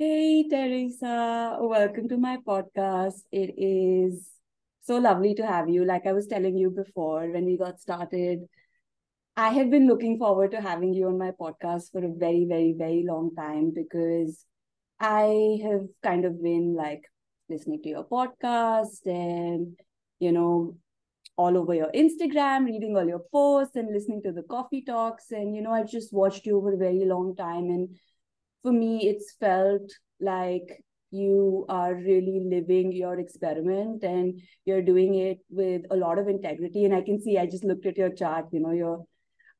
Hey, Teresa. Welcome to my podcast. It is so lovely to have you. Like I was telling you before when we got started, I have been looking forward to having you on my podcast for a very, very, very long time because I have kind of been like listening to your podcast and, you know, all over your Instagram, reading all your posts and listening to the coffee talks. And, you know, I've just watched you over a very long time. And for me, it's felt like you are really living your experiment and you're doing it with a lot of integrity. And I can see, I just looked at your chart, you know, your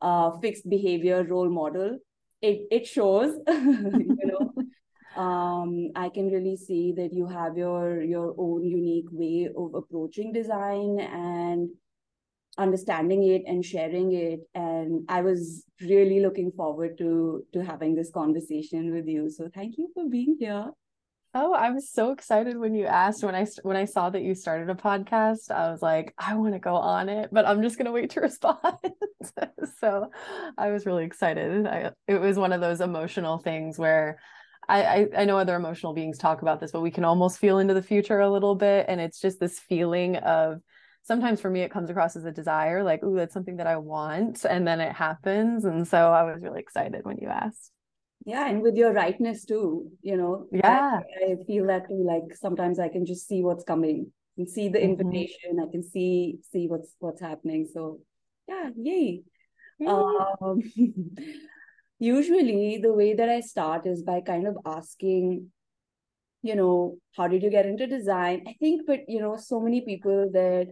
uh, fixed behavior role model. It, it shows, you know. um, I can really see that you have your your own unique way of approaching design and understanding it and sharing it and i was really looking forward to to having this conversation with you so thank you for being here Oh, I was so excited when you asked when I when I saw that you started a podcast. I was like, I want to go on it, but I'm just gonna wait to respond. so, I was really excited. I, it was one of those emotional things where I I know other emotional beings talk about this, but we can almost feel into the future a little bit, and it's just this feeling of sometimes for me it comes across as a desire like ooh that's something that i want and then it happens and so i was really excited when you asked yeah and with your rightness too you know yeah i, I feel that too like sometimes i can just see what's coming and see the mm-hmm. invitation i can see see what's what's happening so yeah yay, yay. um usually the way that i start is by kind of asking you know how did you get into design i think but you know so many people that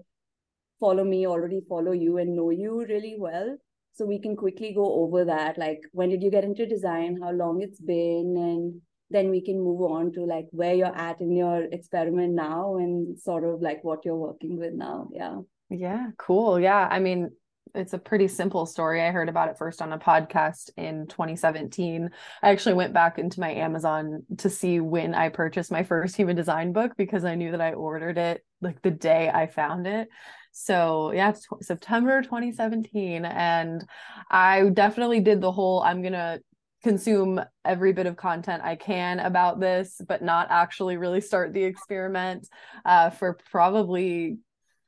follow me already follow you and know you really well so we can quickly go over that like when did you get into design how long it's been and then we can move on to like where you're at in your experiment now and sort of like what you're working with now yeah yeah cool yeah i mean it's a pretty simple story. I heard about it first on a podcast in 2017. I actually went back into my Amazon to see when I purchased my first human design book because I knew that I ordered it like the day I found it. So yeah, it's September 2017. And I definitely did the whole I'm gonna consume every bit of content I can about this, but not actually really start the experiment uh, for probably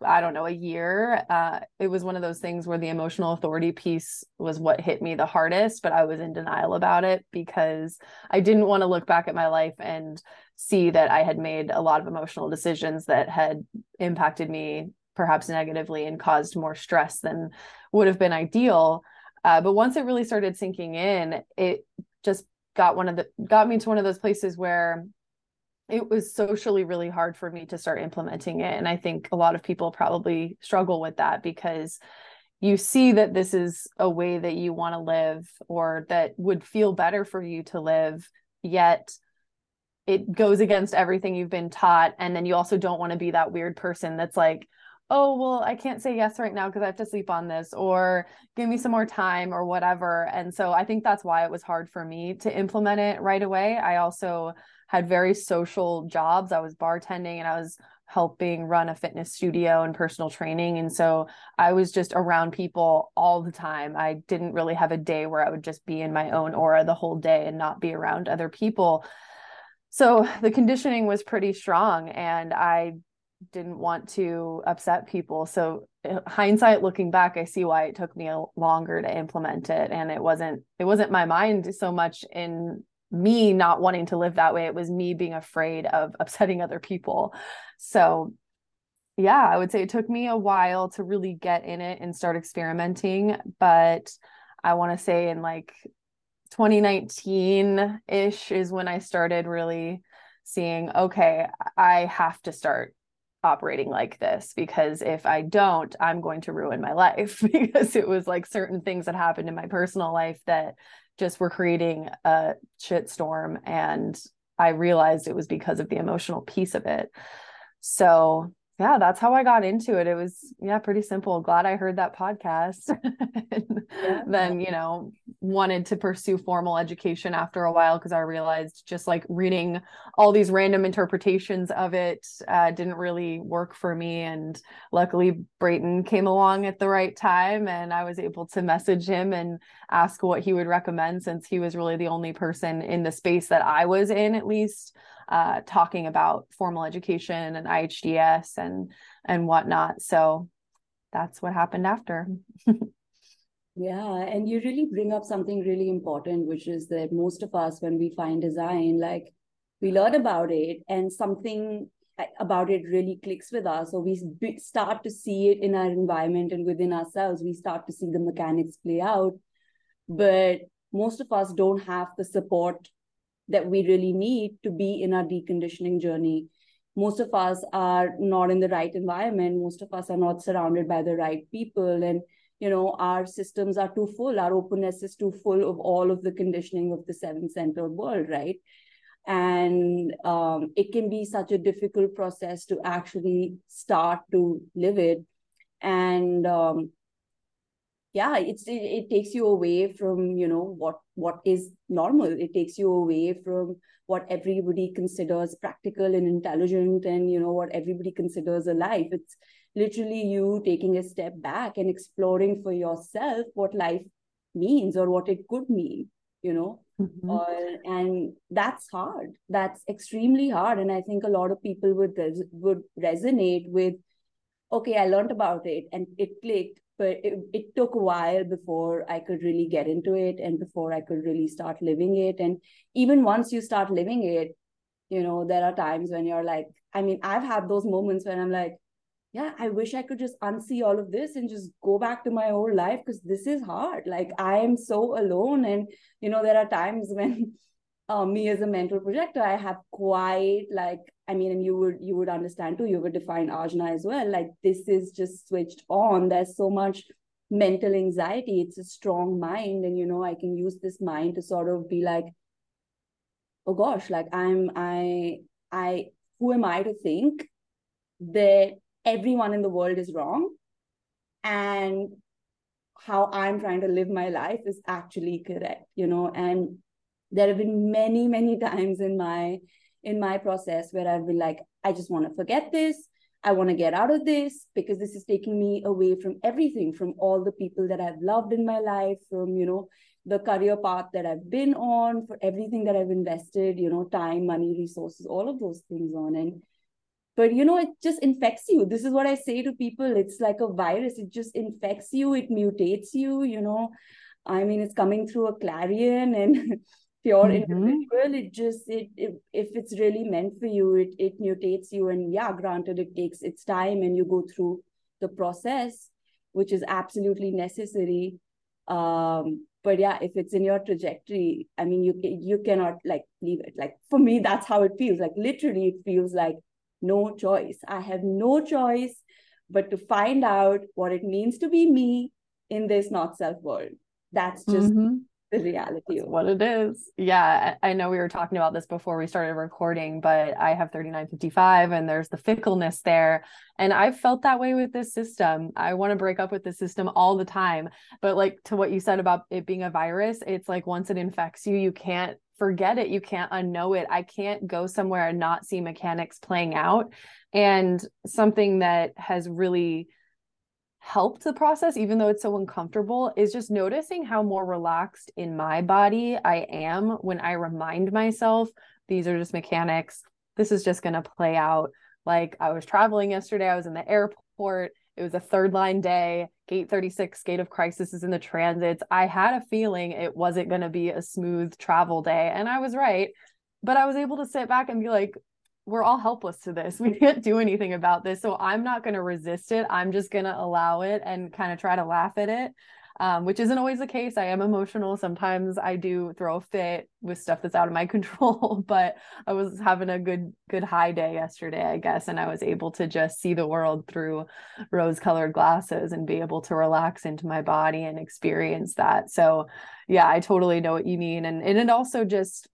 I don't know, a year. Uh, it was one of those things where the emotional authority piece was what hit me the hardest, but I was in denial about it because I didn't want to look back at my life and see that I had made a lot of emotional decisions that had impacted me perhaps negatively and caused more stress than would have been ideal. Uh, but once it really started sinking in, it just got one of the got me to one of those places where it was socially really hard for me to start implementing it and i think a lot of people probably struggle with that because you see that this is a way that you want to live or that would feel better for you to live yet it goes against everything you've been taught and then you also don't want to be that weird person that's like oh well i can't say yes right now because i have to sleep on this or give me some more time or whatever. And so i think that's why it was hard for me to implement it right away. I also had very social jobs. I was bartending and i was helping run a fitness studio and personal training. And so i was just around people all the time. I didn't really have a day where i would just be in my own aura the whole day and not be around other people. So the conditioning was pretty strong and i didn't want to upset people. So uh, hindsight looking back, I see why it took me a longer to implement it. And it wasn't it wasn't my mind so much in me not wanting to live that way. It was me being afraid of upsetting other people. So yeah, I would say it took me a while to really get in it and start experimenting. But I want to say in like 2019 ish is when I started really seeing, okay, I have to start operating like this because if I don't, I'm going to ruin my life because it was like certain things that happened in my personal life that just were creating a shitstorm. And I realized it was because of the emotional piece of it. So yeah, that's how I got into it. It was yeah, pretty simple. Glad I heard that podcast. yeah. Then, you know, wanted to pursue formal education after a while because I realized just like reading all these random interpretations of it uh, didn't really work for me. And luckily, Brayton came along at the right time, and I was able to message him and ask what he would recommend since he was really the only person in the space that I was in, at least, uh, talking about formal education and IHDS and and whatnot. So that's what happened after. Yeah, and you really bring up something really important, which is that most of us, when we find design, like we learn about it and something eh, about it really clicks with us, or we start to see it in our environment and within ourselves, we start to see the mechanics play out. But most of us don't have the support that we really need to be in our deconditioning journey. Most of us are not in the right environment. Most of us are not surrounded by the right people. And you know our systems are too full our openness is too full of all of the conditioning of the seven center world right and um, it can be such a difficult process to actually start to live it and um, yeah it's it, it takes you away from you know what what is normal. It takes you away from what everybody considers practical and intelligent and you know what everybody considers a life. It's literally you taking a step back and exploring for yourself what life means or what it could mean you know? Mm-hmm. uh, and that's hard. That's extremely hard. And i think a lot of people would res- would resonate with okay i learned about it and it clicked but it, it took a while before i could really get into it and before i could really start living it and even once you start living it you know there are times when you're like i mean i've had those moments when i'm like yeah, I wish I could just unsee all of this and just go back to my old life because this is hard. Like I am so alone. And, you know, there are times when uh, me as a mental projector, I have quite like, I mean, and you would you would understand too, you would define ajna as well. Like this is just switched on. There's so much mental anxiety. It's a strong mind. And, you know, I can use this mind to sort of be like, oh gosh, like I'm I I who am I to think that everyone in the world is wrong and how i'm trying to live my life is actually correct you know and there have been many many times in my in my process where i've been like i just want to forget this. I want to get out of this because this is taking me away from everything from all the people that i've loved in my life from you know the career path that i've been on for everything that i've invested you know time money resources all of those things on. And but you know it just infects you. This is what i say to people. It's like a virus. It just infects you. It mutates you you know. I mean it's coming through a clarion and pure mm-hmm. individual it just it, it if it's really meant for you it it mutates you and yeah granted it takes its time and you go through the process which is absolutely necessary um but yeah if it's in your trajectory i mean you you cannot like leave it like for me that's how it feels like literally it feels like no choice. I have no choice but to find out what it means to be me in this not self world. That's just mm-hmm. The reality of what it is. Yeah, I know we were talking about this before we started recording, but I have 3955 and there's the fickleness there. And I've felt that way with this system. I want to break up with the system all the time. But like to what you said about it being a virus, it's like once it infects you, you can't forget it you can't unknow it i can't go somewhere and not see mechanics playing out and something that has really helped the process even though it's so uncomfortable is just noticing how more relaxed in my body i am when i remind myself these are just mechanics this is just going to play out like i was traveling yesterday i was in the airport it was a third line day. Gate 36, gate of crisis is in the transits. I had a feeling it wasn't going to be a smooth travel day. And I was right. But I was able to sit back and be like, we're all helpless to this. We can't do anything about this. So I'm not going to resist it. I'm just going to allow it and kind of try to laugh at it um, which isn't always the case. I am emotional. Sometimes I do throw a fit with stuff that's out of my control, but I was having a good, good high day yesterday, I guess. And I was able to just see the world through rose colored glasses and be able to relax into my body and experience that. So yeah, I totally know what you mean. And, and it also just,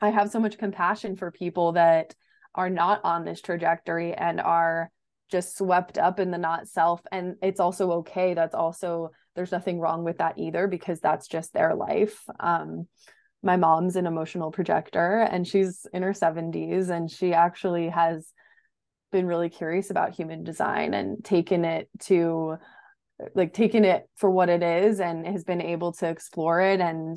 I have so much compassion for people that are not on this trajectory and are just swept up in the not self. And it's also okay. That's also there's nothing wrong with that either because that's just their life um, my mom's an emotional projector and she's in her 70s and she actually has been really curious about human design and taken it to like taken it for what it is and has been able to explore it and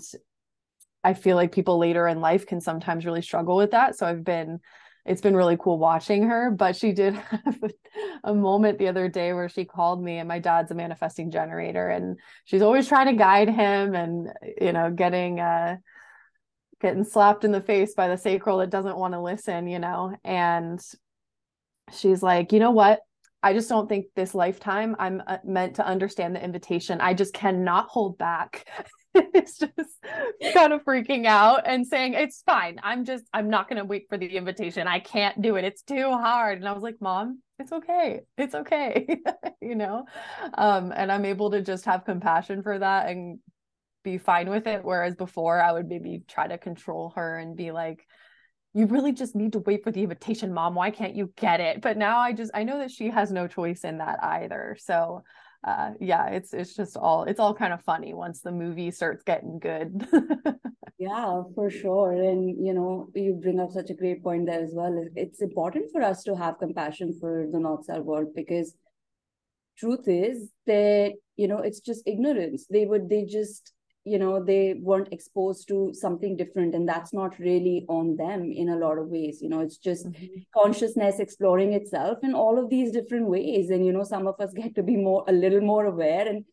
I feel like people later in life can sometimes really struggle with that so I've been it's been really cool watching her but she did have a moment the other day where she called me and my dad's a manifesting generator and she's always trying to guide him and you know getting uh getting slapped in the face by the sacral that doesn't want to listen, you know? And she's like, you know what? I just don't think this lifetime I'm uh, meant to understand the invitation. I just cannot hold back. it's just kind of freaking out and saying, it's fine. I'm just, I'm not going to wait for the invitation. I can't do it. It's too hard. And I was like, Mom, it's okay. It's okay. you know? Um, and I'm able to just have compassion for that and be fine with it. Whereas before, I would maybe try to control her and be like, you really just need to wait for the invitation, mom. Why can't you get it? But now I just, I know that she has no choice in that either. So, uh, yeah, it's, it's just all, it's all kind of funny once the movie starts getting good. yeah, for sure. And, you know, you bring up such a great point there as well. It's important for us to have compassion for the not self world because truth is that, you know, it's just ignorance. They would, they just, you know they weren't exposed to something different and that's not really on them in a lot of ways you know it's just mm-hmm. consciousness exploring itself in all of these different ways and you know some of us get to be more a little more aware and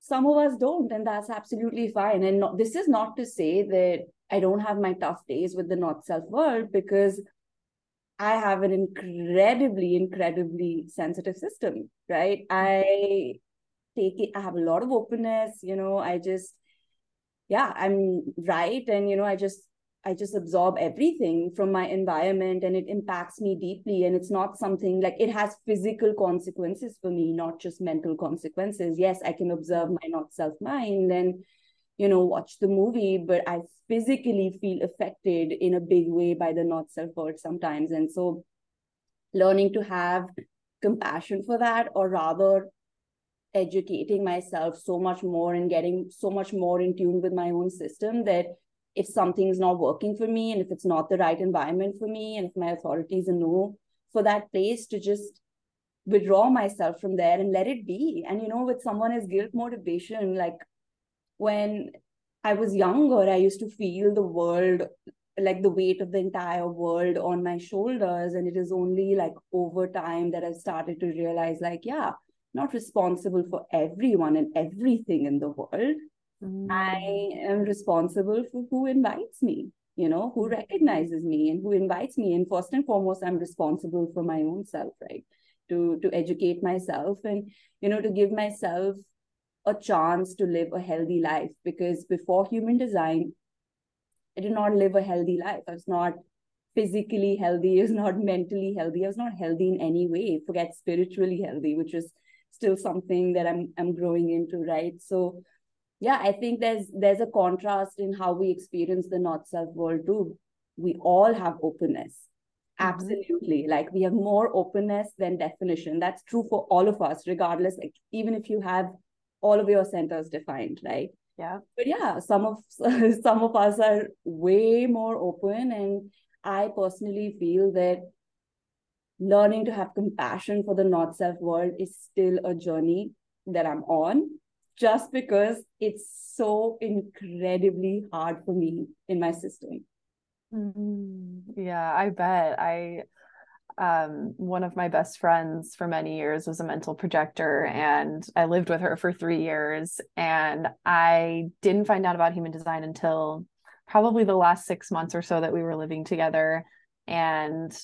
some of us don't and that's absolutely fine. And not, this is not to say that i don't have my tough days with the not self world because i have an incredibly incredibly sensitive system right? I take it. I have a lot of openness you know i just yeah i'm right. And you know i just i just absorb everything from my environment and it impacts me deeply. And it's not something like it has physical consequences for me not just mental consequences. Yes i can observe my not self mind and you know watch the movie but i physically feel affected in a big way by the not self world sometimes. And so learning to have compassion for that or rather educating myself so much more and getting so much more in tune with my own system that if something's not working for me and if it's not the right environment for me and if my authority is a no for that place to just withdraw myself from there and let it be. And you know with someone as guilt motivation like when i was younger i used to feel the world like the weight of the entire world on my shoulders. And it is only like over time that i've started to realize like yeah not responsible for everyone and everything in the world. Mm. I am responsible for who invites me, you know, who recognizes me and who invites me. And first and foremost, I'm responsible for my own self, right? To to educate myself and you know to give myself a chance to live a healthy life because before human design, I did not live a healthy life. I was not physically healthy, I was not mentally healthy, I was not healthy in any way. Forget spiritually healthy, which is still something that i'm i'm growing into right? So yeah i think there's there's a contrast in how we experience the not self world too. We all have openness. Mm-hmm. absolutely. Like we have more openness than definition. That's true for all of us regardless like even if you have all of your centers defined right? Yeah. But yeah some of some of us are way more open and i personally feel that learning to have compassion for the not self world is still a journey that I'm on just because it's so incredibly hard for me in my system. Mm-hmm. Yeah, I bet. I um one of my best friends for many years was a mental projector and I lived with her for 3 years and I didn't find out about human design until probably the last 6 months or so that we were living together and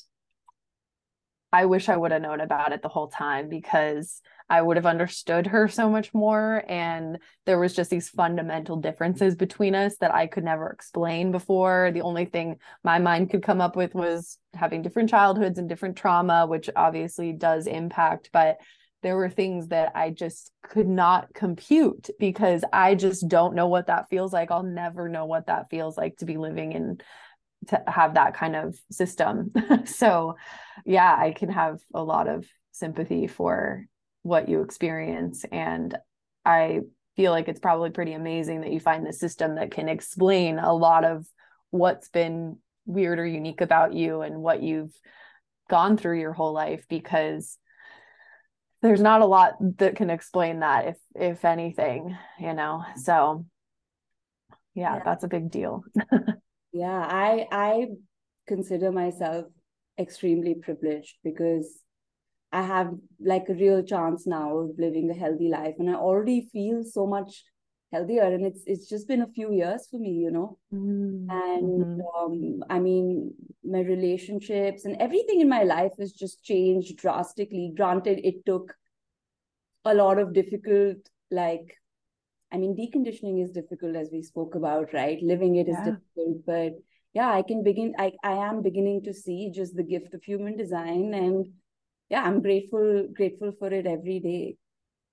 I wish I would have known about it the whole time because I would have understood her so much more. And there was just these fundamental differences between us that I could never explain before. The only thing my mind could come up with was having different childhoods and different trauma, which obviously does impact. But there were things that I just could not compute because I just don't know what that feels like. I'll never know what that feels like to be living in to have that kind of system. so, yeah, I can have a lot of sympathy for what you experience. And I feel like it's probably pretty amazing that you find the system that can explain a lot of what's been weird or unique about you and what you've gone through your whole life because there's not a lot that can explain that if if anything you know so yeah, yeah. that's a big deal yeah i i consider myself extremely privileged because I have like a real chance now of living a healthy life, and I already feel so much healthier. And it's it's just been a few years for me, you know. Mm-hmm. And um, I mean, my relationships and everything in my life has just changed drastically. Granted, it took a lot of difficult, like, I mean, deconditioning is difficult as we spoke about, right? Living it yeah. is difficult, but yeah, I can begin. I I am beginning to see just the gift of human design and yeah i'm grateful grateful for it every day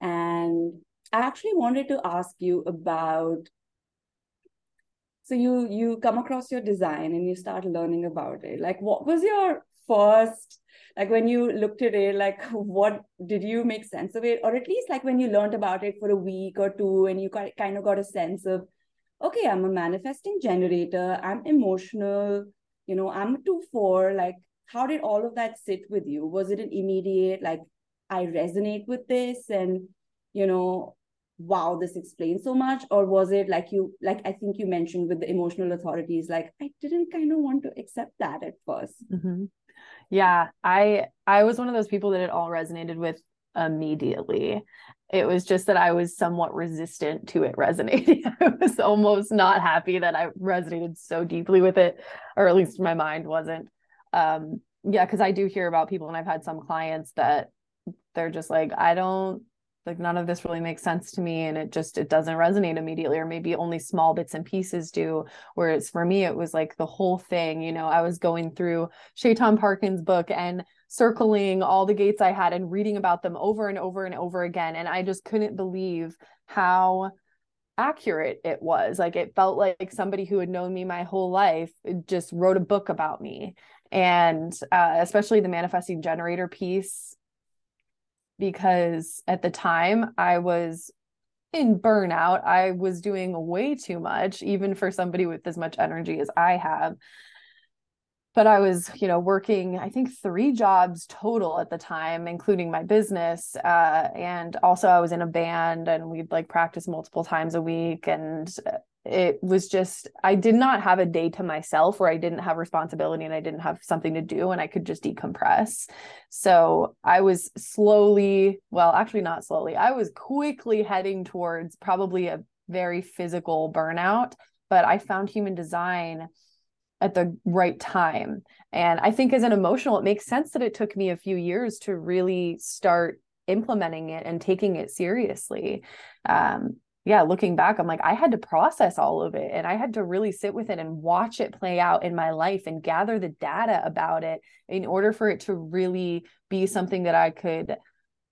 and i actually wanted to ask you about so you you come across your design and you start learning about it like what was your first like when you looked at it like what did you make sense of it? Or at least like when you learned about it for a week or two and you kind of got a sense of okay i'm a manifesting generator i'm emotional you know i'm a two four like how did all of that sit with you? Was it an immediate like i resonate with this and you know wow this explains so much? Or was it like you like i think you mentioned with the emotional authorities like i didn't kind of want to accept that at 1st mm-hmm. Yeah i i was one of those people that it all resonated with immediately. It was just that i was somewhat resistant to it resonating. I was almost not happy that i resonated so deeply with it or at least my mind wasn't. Um yeah because i do hear about people and i've had some clients that they're just like i don't like none of this really makes sense to me and it just it doesn't resonate immediately or maybe only small bits and pieces do. Whereas for me it was like the whole thing you know i was going through Chetan Parkyn's book and circling all the gates i had and reading about them over and over and over again and i just couldn't believe how accurate it was. Like it felt like somebody who had known me my whole life just wrote a book about me. And uh, especially the manifesting generator piece because at the time I was in burnout. I was doing way too much, even for somebody with as much energy as I have. But I was, you know, working, I think three jobs total at the time, including my business. Uh, and also, I was in a band and we'd like practice multiple times a week. And it was just i did not have a day to myself where i didn't have responsibility and i didn't have something to do and i could just decompress. So i was slowly well actually not slowly i was quickly heading towards probably a very physical burnout but i found human design at the right time. And i think as an emotional it makes sense that it took me a few years to really start implementing it and taking it seriously. Um, yeah, looking back, I'm like, I had to process all of it and I had to really sit with it and watch it play out in my life and gather the data about it in order for it to really be something that I could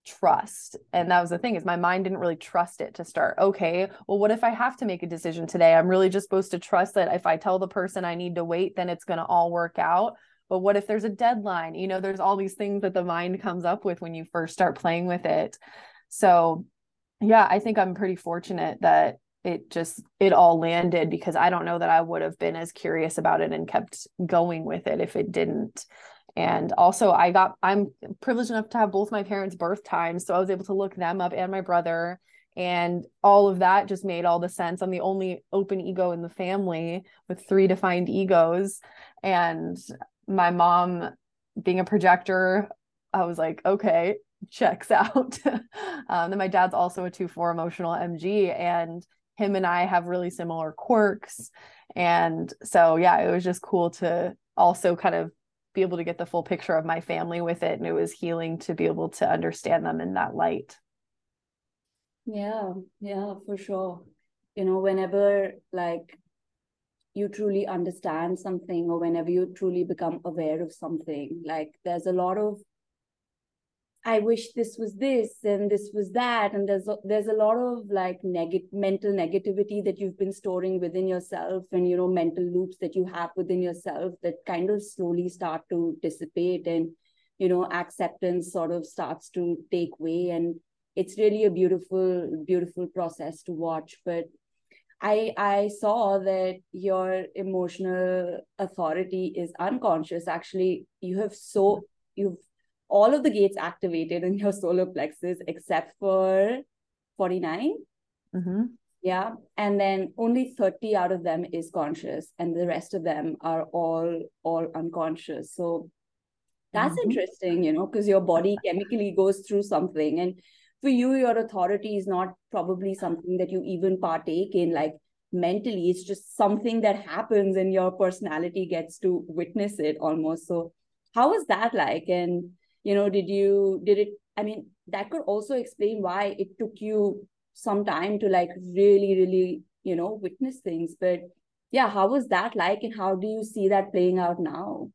trust. And that was the thing is my mind didn't really trust it to start. Okay, well, what if I have to make a decision today? I'm really just supposed to trust that if I tell the person I need to wait, then it's going to all work out. But what if there's a deadline? You know, there's all these things that the mind comes up with when you first start playing with it. So yeah, I think I'm pretty fortunate that it just it all landed because I don't know that I would have been as curious about it and kept going with it if it didn't. And also I got I'm privileged enough to have both my parents' birth times. So I was able to look them up and my brother. And all of that just made all the sense. I'm the only open ego in the family with three defined egos. And my mom being a projector, I was like, okay, checks out. um, then my dad's also a 2-4 emotional MG and him and I have really similar quirks. And so, yeah, it was just cool to also kind of be able to get the full picture of my family with it. And it was healing to be able to understand them in that light. Yeah, yeah, for sure. You know, whenever like you truly understand something or whenever you truly become aware of something, like there's a lot of I wish this was this and this was that, and there's a, there's a lot of like negative mental negativity that you've been storing within yourself, and you know mental loops that you have within yourself that kind of slowly start to dissipate, and you know acceptance sort of starts to take way, and it's really a beautiful beautiful process to watch. But i i saw that your emotional authority is unconscious. Actually you have so you've all of the gates activated in your solar plexus except for 49 mm-hmm. yeah and then only 30 out of them is conscious and the rest of them are all all unconscious. So that's mm-hmm. interesting you know because your body chemically goes through something and for you your authority is not probably something that you even partake in like mentally. It's just something that happens and your personality gets to witness it almost. So how was that like? And you know did you did it i mean that could also explain why it took you some time to like really really you know witness things but yeah how was that like and how do you see that playing out now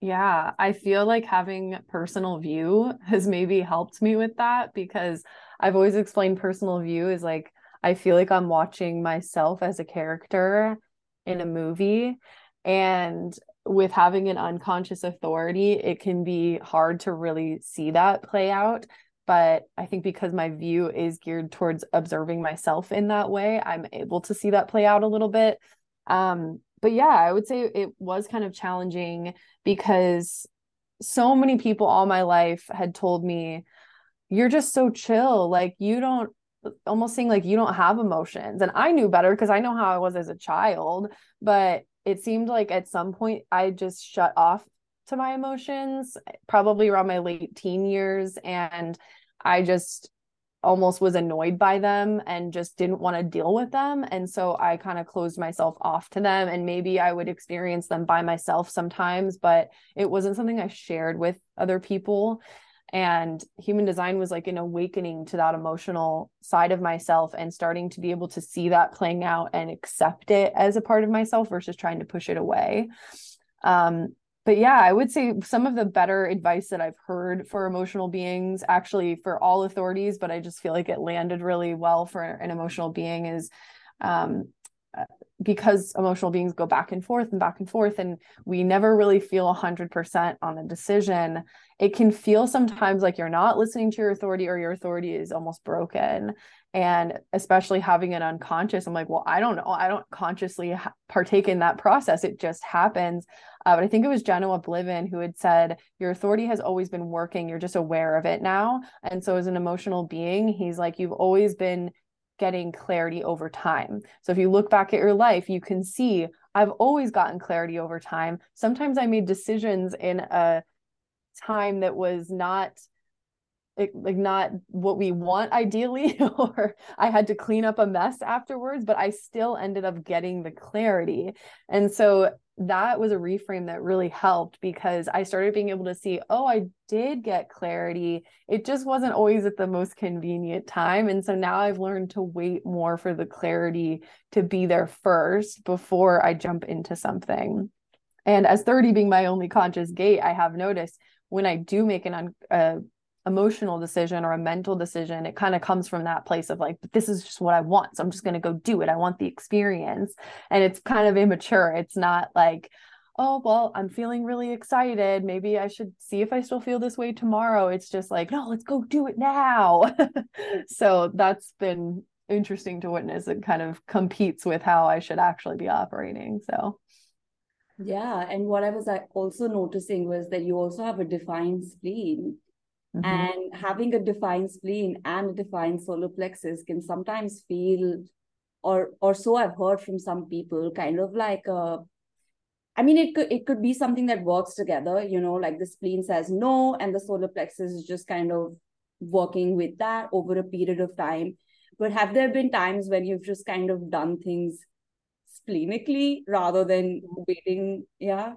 yeah, I feel like having personal view has maybe helped me with that because I've always explained personal view is like I feel like I'm watching myself as a character in a movie. And with having an unconscious authority, it can be hard to really see that play out. But I think because my view is geared towards observing myself in that way, I'm able to see that play out a little bit. Um, but yeah, I would say it was kind of challenging because so many people all my life had told me, you're just so chill. Like, you don't almost saying like you don't have emotions. And I knew better because I know how I was as a child. But it seemed like at some point I just shut off to my emotions, probably around my late teen years. And I just almost was annoyed by them and just didn't want to deal with them. And so I kind of closed myself off to them. And maybe I would experience them by myself sometimes, but it wasn't something I shared with other people. And human design was like an awakening to that emotional side of myself and starting to be able to see that playing out and accept it as a part of myself versus trying to push it away. Um, but yeah, I would say some of the better advice that I've heard for emotional beings, actually for all authorities, but I just feel like it landed really well for an emotional being is um, because emotional beings go back and forth and back and forth, and we never really feel 100% on a decision. It can feel sometimes like you're not listening to your authority or your authority is almost broken and especially having it unconscious i'm like well i don't know i don't consciously partake in that process it just happens uh, but i think it was genoa bliven who had said your authority has always been working you're just aware of it now and so as an emotional being he's like you've always been getting clarity over time. So if you look back at your life you can see i've always gotten clarity over time. Sometimes i made decisions in a time that was not like not what we want ideally or i had to clean up a mess afterwards but i still ended up getting the clarity. And so that was a reframe that really helped because i started being able to see oh i did get clarity. It just wasn't always at the most convenient time. And so now i've learned to wait more for the clarity to be there first before i jump into something. And as 30 being my only conscious gate i have noticed when i do make an un- uh, emotional decision or a mental decision it kind of comes from that place of like but this is just what i want so i'm just going to go do it. I want the experience. And it's kind of immature. It's not like oh well i'm feeling really excited. Maybe i should see if i still feel this way tomorrow. It's just like no let's go do it now. So that's been interesting to witness. It kind of competes with how i should actually be operating so. Yeah and what i was also noticing was that you also have a defined spleen Mm-hmm. And having a defined spleen and a defined solar plexus can sometimes feel, or or so I've heard from some people, kind of like a. I mean, it could it could be something that works together. You know, like the spleen says no, and the solar plexus is just kind of working with that over a period of time. But have there been times when you've just kind of done things spleenically rather than waiting? Yeah.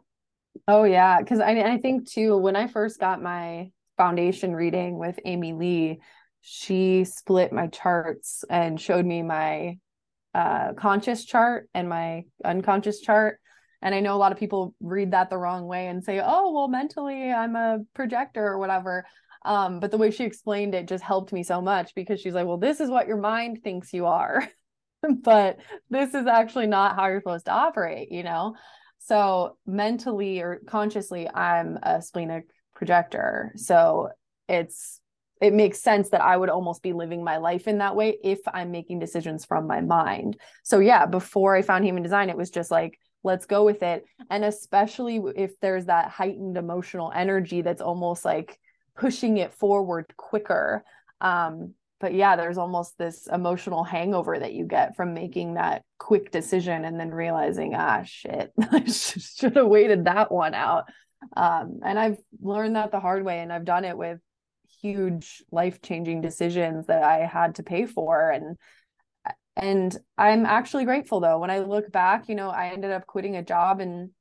Oh yeah, because I I think too when I first got my foundation reading with Amy Lee, she split my charts and showed me my uh, conscious chart and my unconscious chart. And I know a lot of people read that the wrong way and say, oh, well, mentally I'm a projector or whatever. Um, but the way she explained it just helped me so much because she's like, well, this is what your mind thinks you are. but this is actually not how you're supposed to operate, you know? So mentally or consciously, I'm a splenic projector. So it's it makes sense that I would almost be living my life in that way if I'm making decisions from my mind. So yeah, before I found human design, it was just like, let's go with it. And especially if there's that heightened emotional energy that's almost like pushing it forward quicker. Um, but yeah, there's almost this emotional hangover that you get from making that quick decision and then realizing, ah, shit, I should have waited that one out. Um, and I've learned that the hard way, and I've done it with huge life changing decisions that I had to pay for. And and I'm actually grateful though. When I look back, you know, I ended up quitting a job in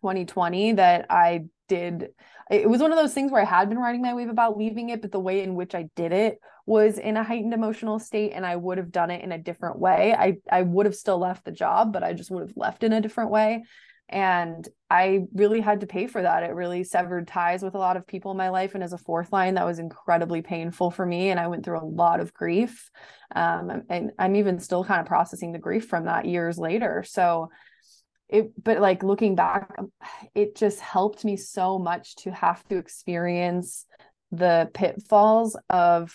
2020 that I did it was one of those things where I had been writing my wave about leaving it, but the way in which I did it was in a heightened emotional state and I would have done it in a different way. I I would have still left the job, but I just would have left in a different way. And I really had to pay for that. It really severed ties with a lot of people in my life. And as a fourth line, that was incredibly painful for me. And I went through a lot of grief. Um, and I'm even still kind of processing the grief from that years later. So it but like looking back it just helped me so much to have to experience the pitfalls of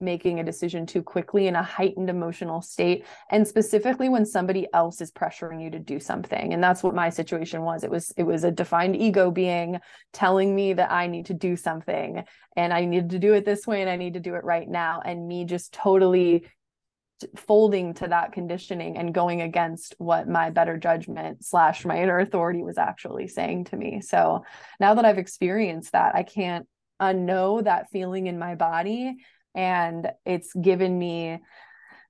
making a decision too quickly in a heightened emotional state and specifically when somebody else is pressuring you to do something. And that's what my situation was. It was it was a defined ego being telling me that I need to do something and I need to do it this way and I need to do it right now and me just totally folding to that conditioning and going against what my better judgment slash my inner authority was actually saying to me. So now that i've experienced that i can't unknow that feeling in my body and it's given me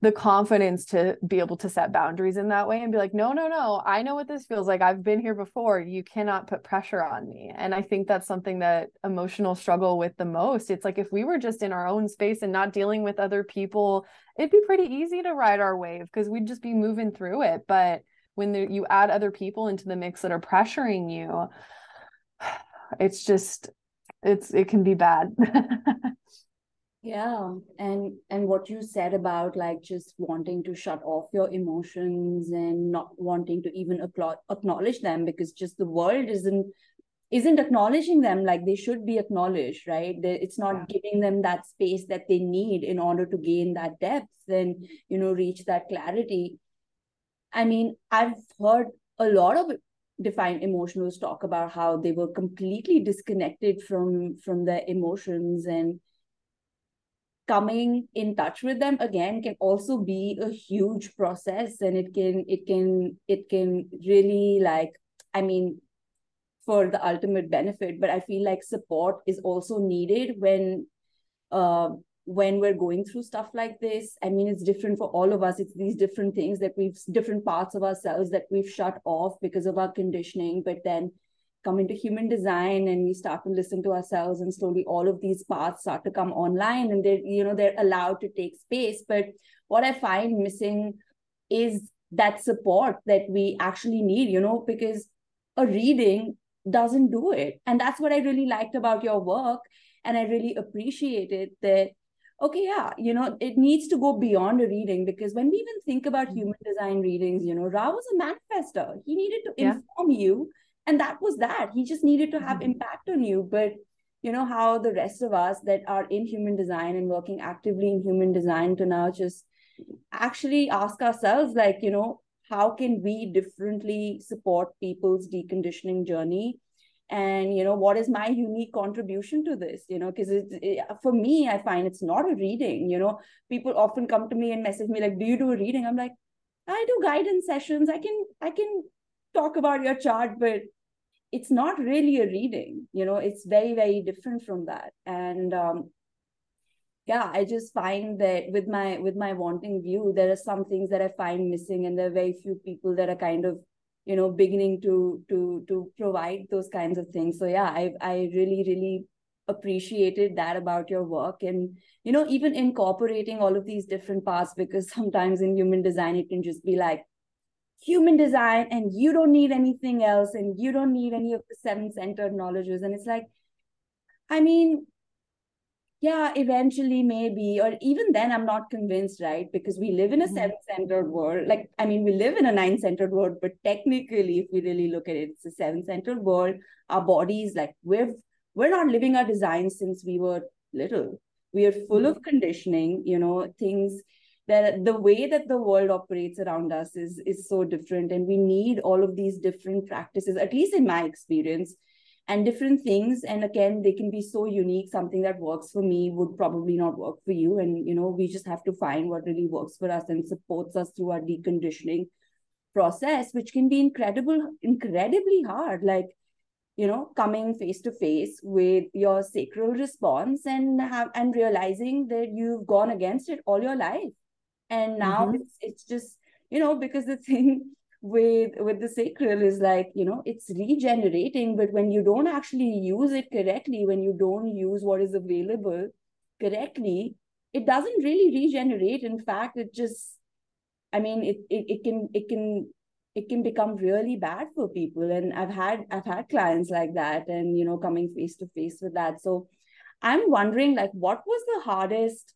the confidence to be able to set boundaries in that way and be like no no no i know what this feels like. I've been here before. You cannot put pressure on me. And i think that's something that emotional struggle with the most. It's like if we were just in our own space and not dealing with other people it'd be pretty easy to ride our wave because we'd just be moving through it. But when the, you add other people into the mix that are pressuring you it's just it's it can be bad yeah and and what you said about like just wanting to shut off your emotions and not wanting to even acknowledge them because just the world isn't isn't acknowledging them like they should be acknowledged right it's not yeah. giving them that space that they need in order to gain that depth and you know reach that clarity i mean i've heard a lot of defined emotionals talk about how they were completely disconnected from from their emotions and coming in touch with them again can also be a huge process and it can it can it can really like i mean for the ultimate benefit. But i feel like support is also needed when uh when we're going through stuff like this. I mean it's different for all of us. It's these different things that we've different parts of ourselves that we've shut off because of our conditioning. But then come into human design and we start to listen to ourselves and slowly all of these paths start to come online and they're you know they're allowed to take space but what i find missing is that support that we actually need you know because a reading doesn't do it and that's what i really liked about your work and i really appreciated that okay yeah you know it needs to go beyond a reading because when we even think about mm-hmm. human design readings you know ra was a manifester he needed to yeah. inform you and that was that. He just needed to have mm-hmm. impact on you. But you know how the rest of us that are in human design and working actively in human design to now just actually ask ourselves like you know how can we differently support people's deconditioning journey? And you know what is my unique contribution to this? You know because it's it, for me i find it's not a reading. You know people often come to me and message me like do you do a reading? I'm like i do guidance sessions. I can i can talk about your chart but it's not really a reading you know it's very very different from that. And um yeah i just find that with my with my wanting view there are some things that i find missing and there are very few people that are kind of you know beginning to to to provide those kinds of things. So yeah i i really really appreciated that about your work. And you know even incorporating all of these different parts because sometimes in human design it can just be like human design and you don't need anything else and you don't need any of the seven centered knowledges. And it's like i mean yeah eventually maybe or even then i'm not convinced right? Because we live in a mm-hmm. seven centered world. Like i mean we live in a nine centered world but technically if we really look at it it's a seven centered world. Our bodies like we've we're not living our design since we were little. We are full of conditioning you know things that the way that the world operates around us is is so different. And we need all of these different practices at least in my experience and different things. And again they can be so unique. Something that works for me would probably not work for you. And you know we just have to find what really works for us and supports us through our deconditioning process which can be incredible incredibly hard. Like you know coming face to face with your sacral response and have and realizing that you've gone against it all your life and now mm-hmm. it's it's just you know because the thing with with the sacral is like you know it's regenerating but when you don't actually use it correctly when you don't use what is available correctly it doesn't really regenerate. In fact it just i mean it it, it can it can it can become really bad for people. And i've had i've had clients like that and you know coming face to face with that. So i'm wondering like what was the hardest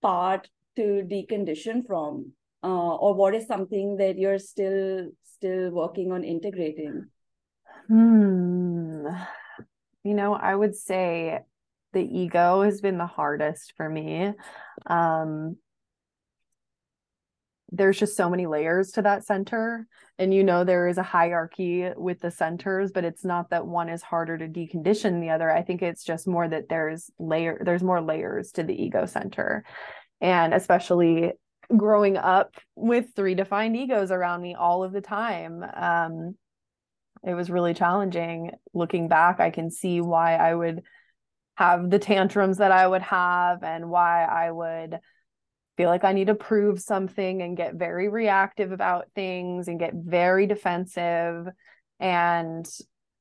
part to decondition from uh, or what is something that you're still still working on integrating? Hmm. You know i would say the ego has been the hardest for me. Um there's just so many layers to that center and you know there is a hierarchy with the centers but it's not that one is harder to decondition the other. I think it's just more that there's layer there's more layers to the ego center and especially growing up with three defined egos around me all of the time um, it was really challenging. Looking back i can see why i would have the tantrums that i would have and why i would feel like i need to prove something and get very reactive about things and get very defensive. And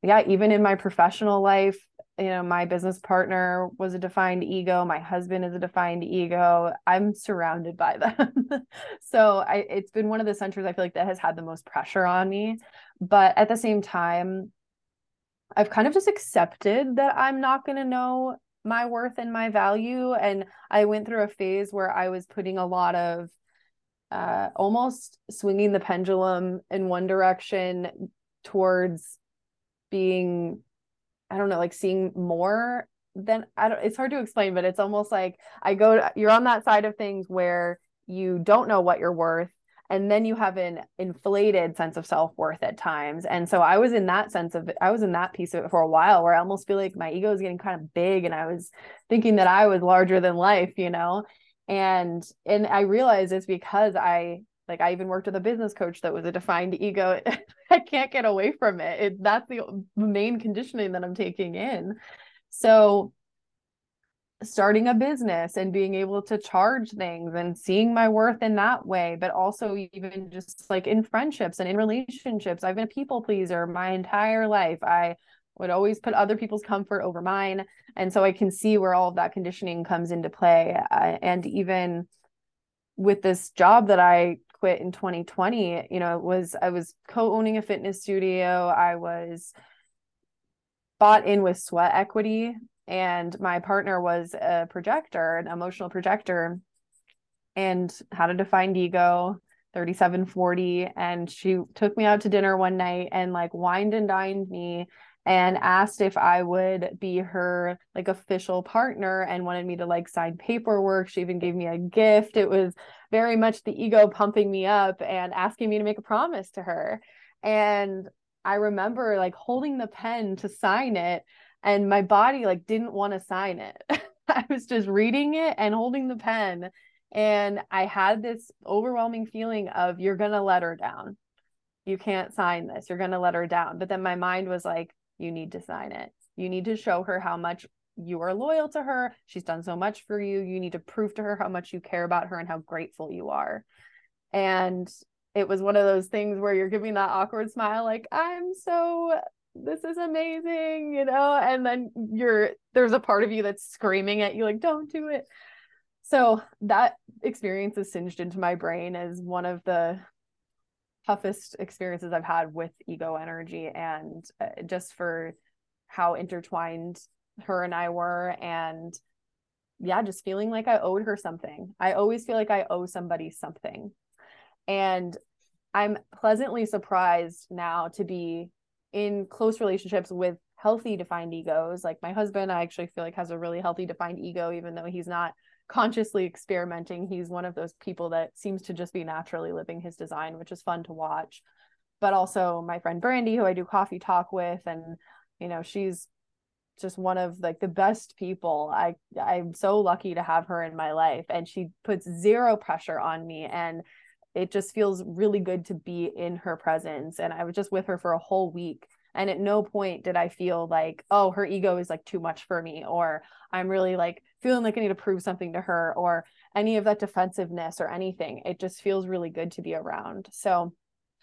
yeah even in my professional life you know my business partner was a defined ego my husband is a defined ego i'm surrounded by them. So i it's been one of the centers i feel like that has had the most pressure on me but at the same time i've kind of just accepted that i'm not going to know my worth and my value and i went through a phase where i was putting a lot of uh almost swinging the pendulum in one direction towards being I don't know, like seeing more than I don't it's hard to explain, but it's almost like I go you're on that side of things where you don't know what you're worth and then you have an inflated sense of self-worth at times. And so i was in that sense of i was in that piece of it for a while where i almost feel like my ego is getting kind of big and i was thinking that i was larger than life you know? And and i realized it's because i like i even worked with a business coach that was a defined ego. I can't get away from it. it that's the main conditioning that i'm taking in. So starting a business and being able to charge things and seeing my worth in that way but also even just like in friendships and in relationships. I've been a people pleaser my entire life. I would always put other people's comfort over mine and so i can see where all of that conditioning comes into play. Uh, and even with this job that i quit in 2020 you know it was i was co-owning a fitness studio. I was bought in with sweat equity and my partner was a projector an emotional projector and had a defined ego 3740 and she took me out to dinner one night and like wined and dined me and asked if I would be her like official partner and wanted me to like sign paperwork. She even gave me a gift. It was very much the ego pumping me up and asking me to make a promise to her. And I remember like holding the pen to sign it and my body like didn't want to sign it. I was just reading it and holding the pen and I had this overwhelming feeling of you're going to let her down. You can't sign this. You're going to let her down. But then my mind was like you need to sign it. You need to show her how much you are loyal to her. She's done so much for you. You need to prove to her how much you care about her and how grateful you are. And it was one of those things where you're giving that awkward smile, like, I'm so, this is amazing, you know? And then you're, there's a part of you that's screaming at you, like, don't do it. So that experience is singed into my brain as one of the toughest experiences I've had with ego energy and uh, just for how intertwined her and I were and yeah, just feeling like I owed her something. I always feel like I owe somebody something. And I'm pleasantly surprised now to be in close relationships with healthy defined egos. Like my husband, I actually feel like has a really healthy defined ego, even though he's not consciously experimenting. He's one of those people that seems to just be naturally living his design, which is fun to watch. But also my friend Brandy, who I do coffee talk with, and you know, she's just one of like the best people. I I'm so lucky to have her in my life and she puts zero pressure on me and it just feels really good to be in her presence and I was just with her for a whole week and at no point did I feel like oh her ego is like too much for me or I'm really like feeling like I need to prove something to her or any of that defensiveness or anything. It just feels really good to be around. So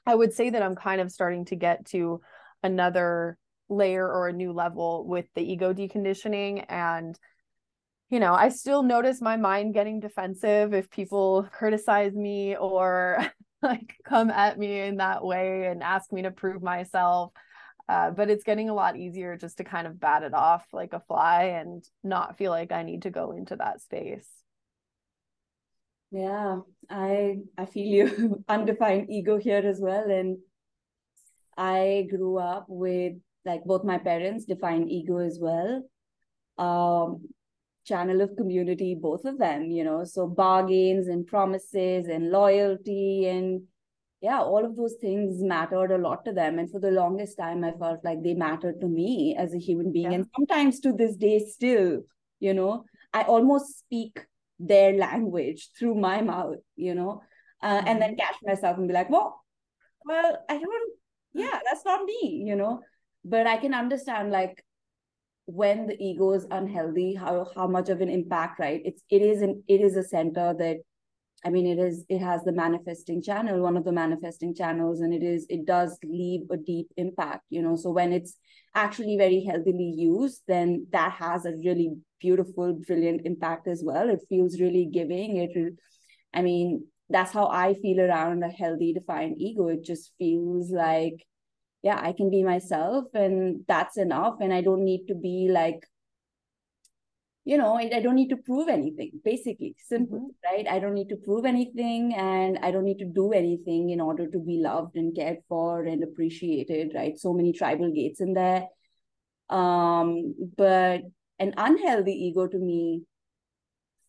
I would say that I'm kind of starting to get to another layer or a new level with the ego deconditioning and you know i still notice my mind getting defensive if people criticize me or like come at me in that way and ask me to prove myself uh, but it's getting a lot easier just to kind of bat it off like a fly and not feel like i need to go into that space. Yeah i i feel you. Undefined ego here as well. And i grew up with like both my parents define ego as well. Um channel of community both of them you know. So bargains and promises and loyalty and yeah all of those things mattered a lot to them and for the longest time i felt like they mattered to me as a human being yeah. and sometimes to this day still you know i almost speak their language through my mouth you know uh, mm-hmm. and then catch myself and be like well well i don't yeah that's not me you know but i can understand like when the ego is unhealthy how how much of an impact right it's it is an it is a center that i mean it is it has the manifesting channel one of the manifesting channels and it is it does leave a deep impact you know. So when it's actually very healthily used then that has a really beautiful brilliant impact as well. It feels really giving. It i mean that's how i feel around a healthy defined ego. It just feels like yeah i can be myself and that's enough and i don't need to be like you know i, don't need to prove anything basically simple mm-hmm. right? I don't need to prove anything and i don't need to do anything in order to be loved and cared for and appreciated right? So many tribal gates in there. Um but an unhealthy ego to me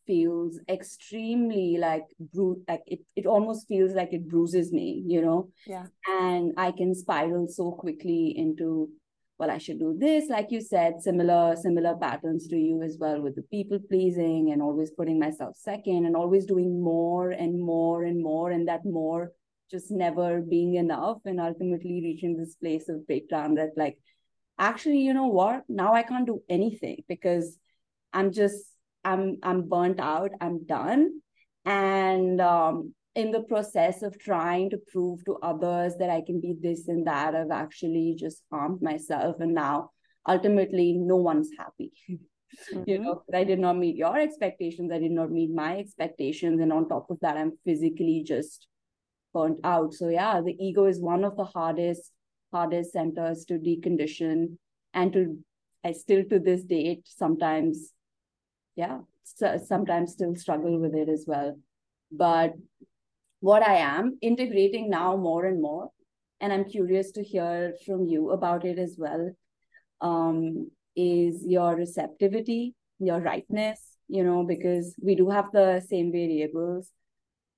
feels extremely like bru- like it, it almost feels like it bruises me you know? Yeah. And i can spiral so quickly into well i should do this like you said similar similar patterns to you as well with the people pleasing and always putting myself second and always doing more and more and more and that more just never being enough and ultimately reaching this place of breakdown that like actually you know what? Now i can't do anything because i'm just i'm i'm burnt out. I'm done. And um, in the process of trying to prove to others that i can be this and that i've actually just harmed myself and now ultimately no one's happy mm-hmm. you know i did not meet your expectations i did not meet my expectations and on top of that i'm physically just burnt out so yeah the ego is one of the hardest hardest centers to decondition and to i still to this date sometimes yeah so sometimes still struggle with it as well but what i am integrating now more and more. And i'm curious to hear from you about it as well. Um, is your receptivity your rightness you know because we do have the same variables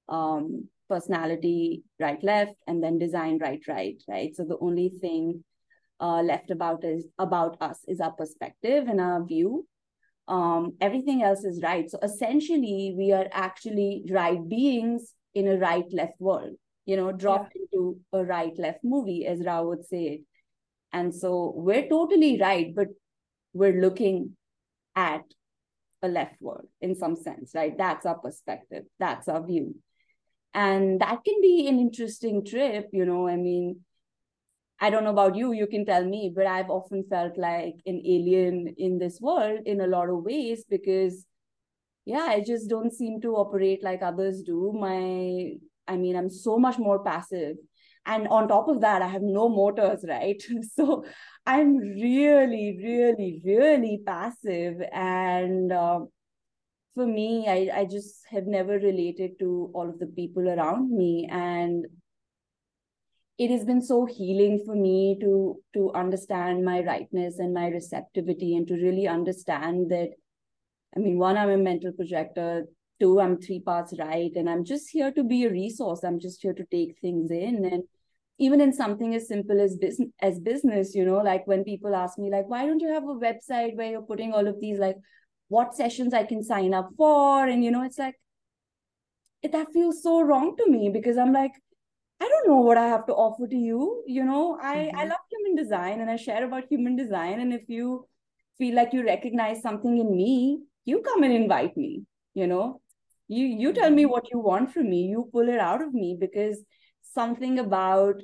um, personality right left and then design right right right? So the only thing uh, left about is about us is our perspective and our view. Um, everything else is right. So essentially, we are actually right beings in a right left world, you know, dropped yeah. into a right left movie, as Ra would say it. And so we're totally right, but we're looking at a left world in some sense, right? That's our perspective, that's our view. And that can be an interesting trip, you know. I mean, I don't know about you, you can tell me, but I've often felt like an alien in this world in a lot of ways because, yeah, I just don't seem to operate like others do. My, I mean, I'm so much more passive. And on top of that, I have no motors, right? So I'm really, really, really passive. And uh, for me, I, I just have never related to all of the people around me. And it has been so healing for me to to understand my rightness and my receptivity and to really understand that i mean one i'm a mental projector. Two i'm three parts right. And i'm just here to be a resource. I'm just here to take things in. And even in something as simple as business as business you know like when people ask me like why don't you have a website where you're putting all of these like what sessions i can sign up for? And you know it's like it, that feels so wrong to me because i'm like i don't know what i have to offer to you. You know i mm-hmm. i love human design and i share about human design. And if you feel like you recognize something in me you come and invite me you know you you tell me mm-hmm. what you want from me you pull it out of me because something about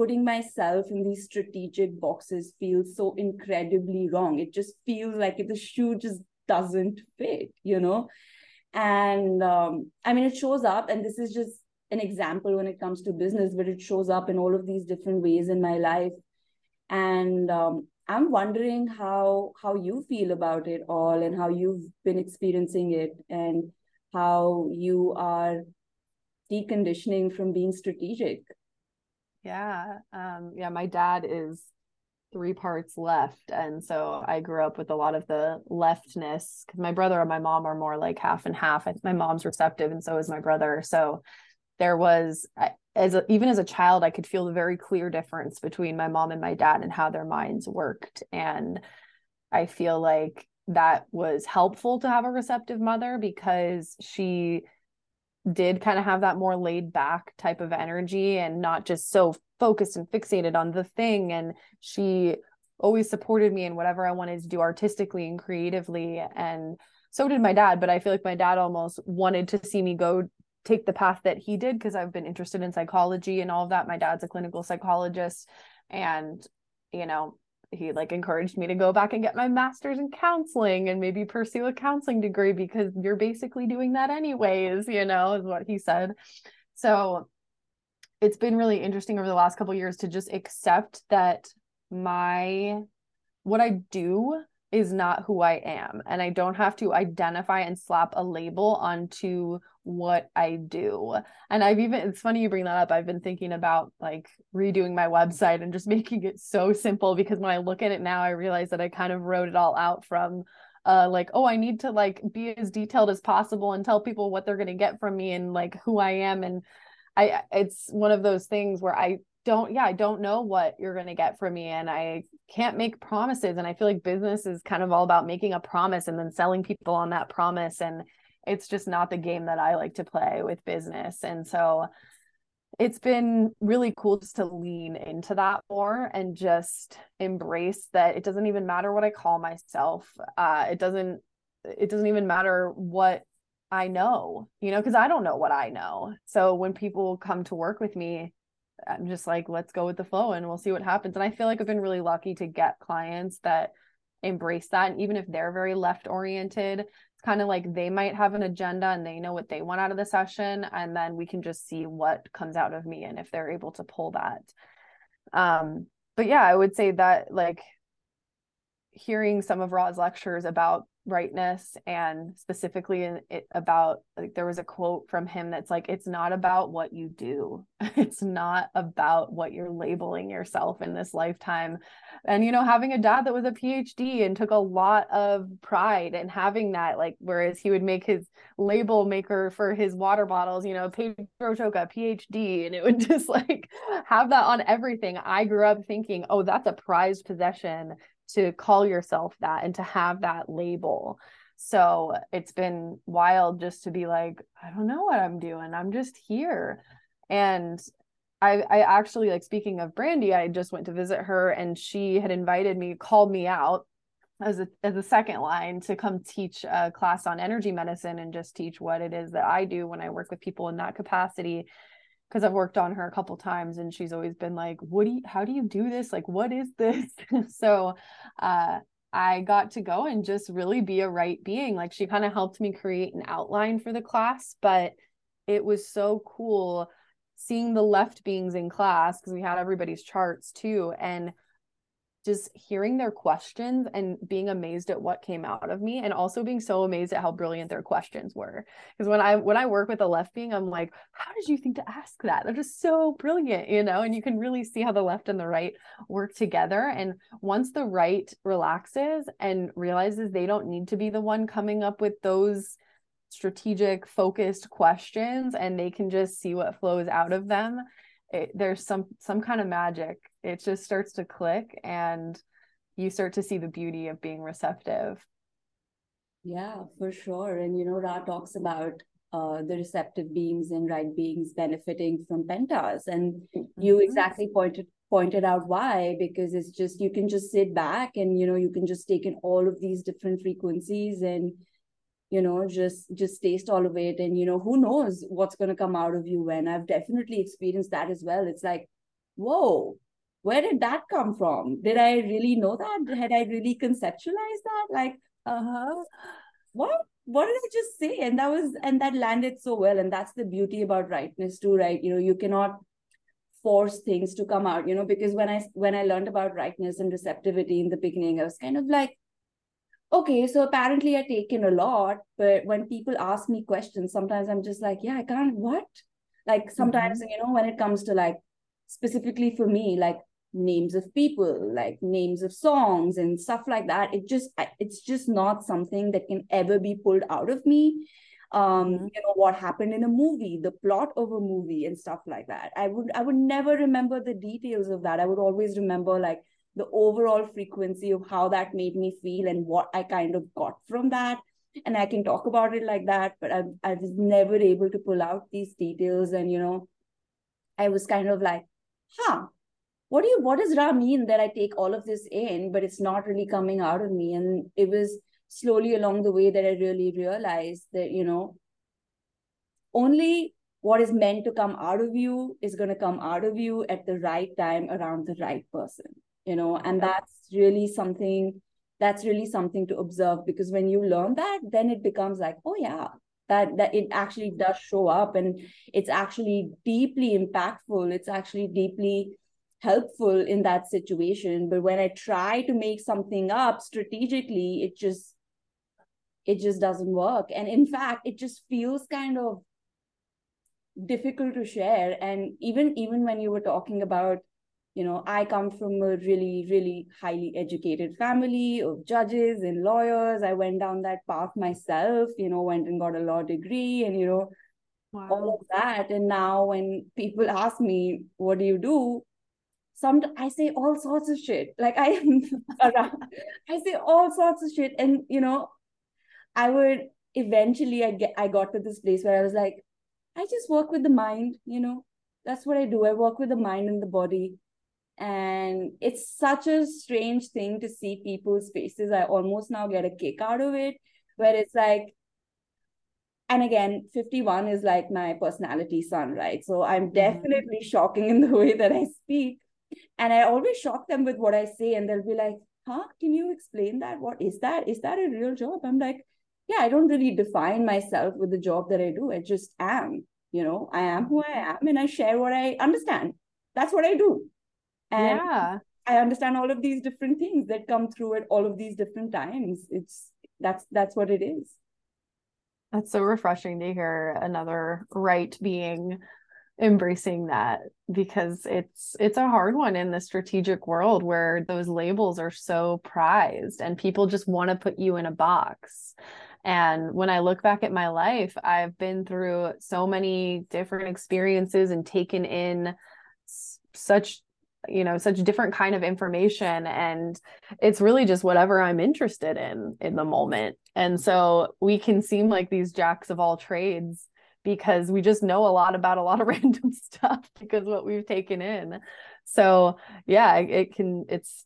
putting myself in these strategic boxes feels so incredibly wrong. It just feels like the shoe just doesn't fit, you know? And um, I mean, it shows up, and this is just an example when it comes to business, but it shows up in all of these different ways in my life. And um, I'm wondering how how you feel about it all, and how you've been experiencing it, and how you are deconditioning from being strategic. Yeah um yeah my dad is three parts left and so i grew up with a lot of the leftness because my brother and my mom are more like half and half. My mom's receptive and so is my brother so there was as a, even as a child i could feel the very clear difference between my mom and my dad and how their minds worked. And i feel like that was helpful to have a receptive mother because she did kind of have that more laid back type of energy and not just so focused and fixated on the thing. And she always supported me in whatever I wanted to do artistically and creatively. And so did my dad but I feel like my dad almost wanted to see me go take the path that he did because I've been interested in psychology and all of that. My dad's a clinical psychologist and you know he like encouraged me to go back and get my master's in counseling and maybe pursue a counseling degree because you're basically doing that anyways you know is what he said. So it's been really interesting over the last couple years to just accept that my what i do is not who I am. And I don't have to identify and slap a label onto what I do. And I've even, it's funny you bring that up. I've been thinking about like redoing my website and just making it so simple because when I look at it now, I realize that I kind of wrote it all out from uh like oh i need to like be as detailed as possible and tell people what they're going to get from me and like who i am and i it's one of those things where i don't yeah i don't know what you're going to get from me and i can't make promises and i feel like business is kind of all about making a promise and then selling people on that promise and it's just not the game that i like to play with business and so it's been really cool just to lean into that more and just embrace that it doesn't even matter what i call myself uh, it doesn't it doesn't even matter what i know you know because i don't know what i know so when people come to work with me I'm just like, let's go with the flow and we'll see what happens. And I feel like I've been really lucky to get clients that embrace that. And even if they're very left oriented, it's kind of like they might have an agenda and they know what they want out of the session. And then we can just see what comes out of me and if they're able to pull that. Um, but yeah, I would say that like hearing some of Ra's lectures about rightness and specifically in it about like there was a quote from him that's like it's not about what you do. It's not about what you're labeling yourself in this lifetime. And you know having a dad that was a phd and took a lot of pride in having that like whereas he would make his label maker for his water bottles you know pedro choca phd and it would just like have that on everything. I grew up thinking oh that's a prized possession to call yourself that and to have that label. So it's been wild just to be like, I don't know what I'm doing. I'm just here. And I, I actually like speaking of Brandy, I just went to visit her and she had invited me, called me out as a as a second line to come teach a class on energy medicine and just teach what it is that I do when I work with people in that capacity because I've worked on her a couple times and she's always been like, what do you, how do you do this? Like, what is this? so, uh, I got to go and just really be a right being. Like, she kind of helped me create an outline for the class, but it was so cool seeing the left beings in class because we had everybody's charts too. And just hearing their questions and being amazed at what came out of me and also being so amazed at how brilliant their questions were. Because when i when i work with a left being i'm like how did you think to ask that? They're just so brilliant you know and you can really see how the left and the right work together. And once the right relaxes and realizes they don't need to be the one coming up with those strategic focused questions and they can just see what flows out of them it, there's some some kind of magic it just starts to click and you start to see the beauty of being receptive. Yeah for sure. And you know ra talks about uh, the receptive beings and right beings benefiting from pentas. And mm-hmm. you exactly pointed pointed out why because it's just you can just sit back and you know you can just take in all of these different frequencies and you know just just taste all of it. And you know who knows what's going to come out of you when. I've definitely experienced that as well. It's like whoa where did that come from? Did i really know that? Had i really conceptualized that? Like uh-huh. What? What did i just say? And that was and that landed so well. And that's the beauty about rightness too right? You know you cannot force things to come out you know because when i when i learned about rightness and receptivity in the beginning i was kind of like okay, so apparently I take in a lot, but when people ask me questions, sometimes I'm just like, yeah, I can't, what? Like sometimes, mm-hmm. you know, when it comes to like specifically for me, like names of people, like names of songs and stuff like that, it just, it's just not something that can ever be pulled out of me. Um, mm-hmm. you know, what happened in a movie, the plot of a movie and stuff like that. I would, I would never remember the details of that. I would always remember like, the overall frequency of how that made me feel and what I kind of got from that. And I can talk about it like that, but I, I was never able to pull out these details. And, you know, I was kind of like, huh, what do you, what does Ra mean that I take all of this in, but it's not really coming out of me? And it was slowly along the way that I really realized that, you know, only what is meant to come out of you is going to come out of you at the right time around the right person you know? And that's really something that's really something to observe because when you learn that then it becomes like oh yeah that that it actually does show up and it's actually deeply impactful. It's actually deeply helpful in that situation. But when i try to make something up strategically it just it just doesn't work. And in fact it just feels kind of difficult to share. And even even when you were talking about you know i come from a really really highly educated family of judges and lawyers. I went down that path myself you know went and got a law degree and you know wow. all of that. And now when people ask me what do you do some i say all sorts of shit. Like i am around. I say all sorts of shit. And you know i would eventually i get i got to this place where i was like i just work with the mind you know. That's what i do. I work with the mind and the body. And it's such a strange thing to see people's faces. I almost now get a kick out of it where it's like and again 51 is like my personality sun right? So i'm mm-hmm. definitely mm-hmm. shocking in the way that i speak and i always shock them with what i say and they'll be like huh? Can you explain that? What is that is that a real job? I'm like yeah i don't really define myself with the job that i do. I just am you know? I am who i am and i share what i understand. That's what i do. And yeah. I understand all of these different things that come through at all of these different times. It's that's that's what it is. That's so refreshing to hear another right being embracing that because it's it's a hard one in the strategic world where those labels are so prized and people just want to put you in a box. And when i look back at my life i've been through so many different experiences and taken in such you know such different kind of information and it's really just whatever i'm interested in in the moment. And so we can seem like these jacks of all trades because we just know a lot about a lot of random stuff because what we've taken in. So yeah it can it's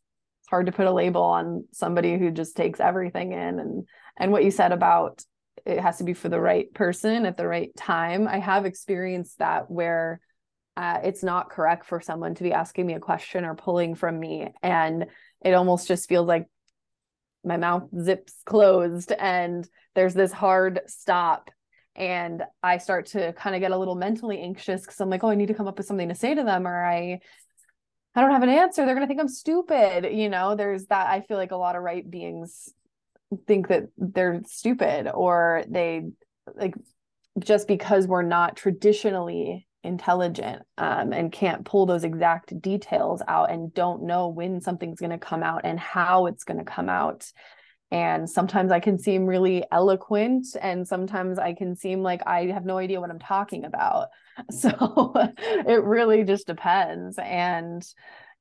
hard to put a label on somebody who just takes everything in and and what you said about it has to be for the right person at the right time. I have experienced that where uh, it's not correct for someone to be asking me a question or pulling from me and it almost just feels like my mouth zips closed and there's this hard stop and i start to kind of get a little mentally anxious because i'm like oh i need to come up with something to say to them or i I don't have an answer. They're going to think I'm stupid. You know, there's that. I feel like a lot of right beings think that they're stupid or they like just because we're not traditionally intelligent um, and can't pull those exact details out and don't know when something's going to come out and how it's going to come out. And sometimes I can seem really eloquent, and sometimes I can seem like I have no idea what I'm talking about. So it really just depends. And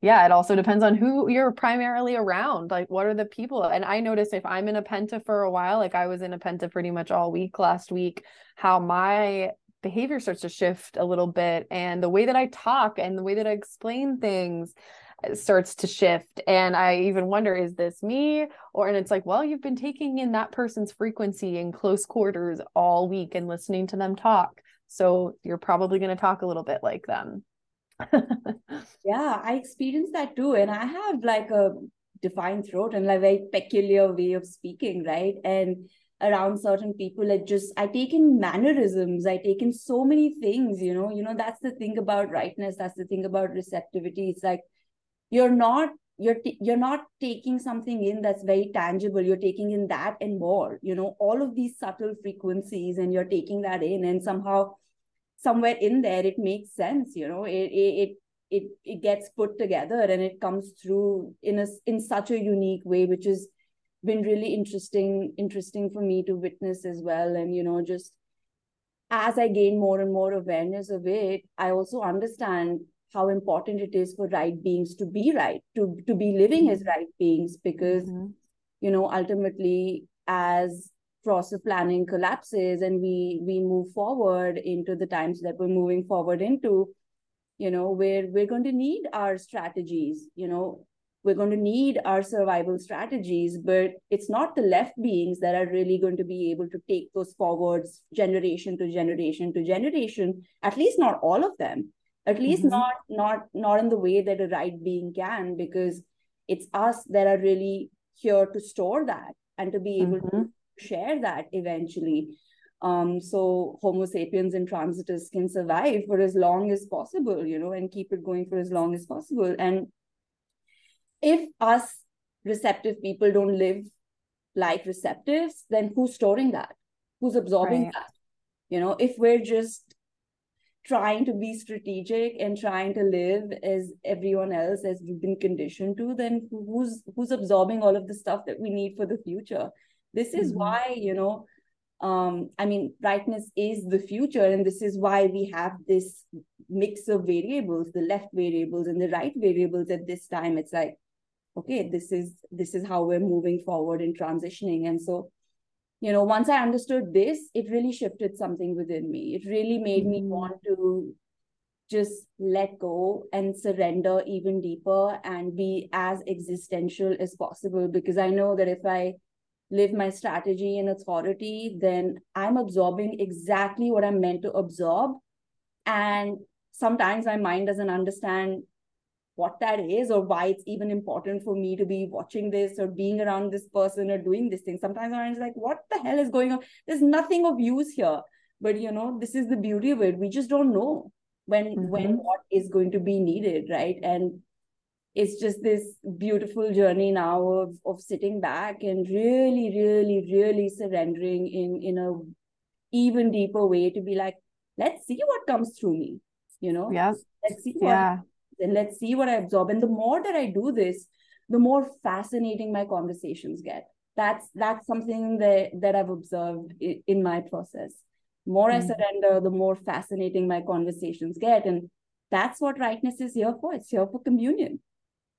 yeah, it also depends on who you're primarily around. Like, what are the people? And I notice if I'm in a penta for a while, like I was in a penta pretty much all week last week, how my behavior starts to shift a little bit. And the way that I talk and the way that I explain things starts to shift. And I even wonder, is this me? Or, and it's like, well, you've been taking in that person's frequency in close quarters all week and listening to them talk. So you're probably going to talk a little bit like them. yeah, I experienced that too. And I have like a defined throat and like a very peculiar way of speaking, right? And around certain people, it just I take in mannerisms, I take in so many things, you know. You know, that's the thing about rightness, that's the thing about receptivity. It's like you're not you're you're not taking something in that's very tangible. You're taking in that and more you know all of these subtle frequencies and you're taking that in and somehow somewhere in there it makes sense you know it it it it gets put together and it comes through in a in such a unique way which has been really interesting interesting for me to witness as well. And you know just as i gain more and more awareness of it i also understand how important it is for right beings to be right to to be living as right beings because mm-hmm. you know ultimately as process planning collapses and we we move forward into the times that we're moving forward into you know where we're going to need our strategies you know we're going to need our survival strategies but it's not the left beings that are really going to be able to take those forwards generation to generation to generation at least not all of them at least mm-hmm. not not not in the way that a right being can because it's us that are really here to store that and to be able mm-hmm. to share that eventually um, so homo sapiens and transitus can survive for as long as possible you know and keep it going for as long as possible and if us receptive people don't live like receptives then who's storing that who's absorbing right. that you know if we're just trying to be strategic and trying to live as everyone else as we've been conditioned to then who's who's absorbing all of the stuff that we need for the future? This is mm-hmm. why you know um i mean rightness is the future and this is why we have this mix of variables the left variables and the right variables at this time. It's like okay this is this is how we're moving forward and transitioning. And so you know once i understood this it really shifted something within me it really made mm-hmm. me want to just let go and surrender even deeper and be as existential as possible because i know that if i live my strategy and authority, then I'm absorbing exactly what I'm meant to absorb. And sometimes my mind doesn't understand what that is or why it's even important for me to be watching this or being around this person or doing this thing. Sometimes mind's like, what the hell is going on? There's nothing of use here. But you know, this is the beauty of it. We just don't know when mm-hmm. when what is going to be needed, right? And it's just this beautiful journey now of of sitting back and really really really surrendering in in a even deeper way to be like let's see what comes through me you know yeah let's see what yeah and let's see what i absorb. And the more that i do this the more fascinating my conversations get. That's that's something that that i've observed in, in my process. More mm-hmm. i surrender the more fascinating my conversations get. And that's what rightness is here for. It's here for communion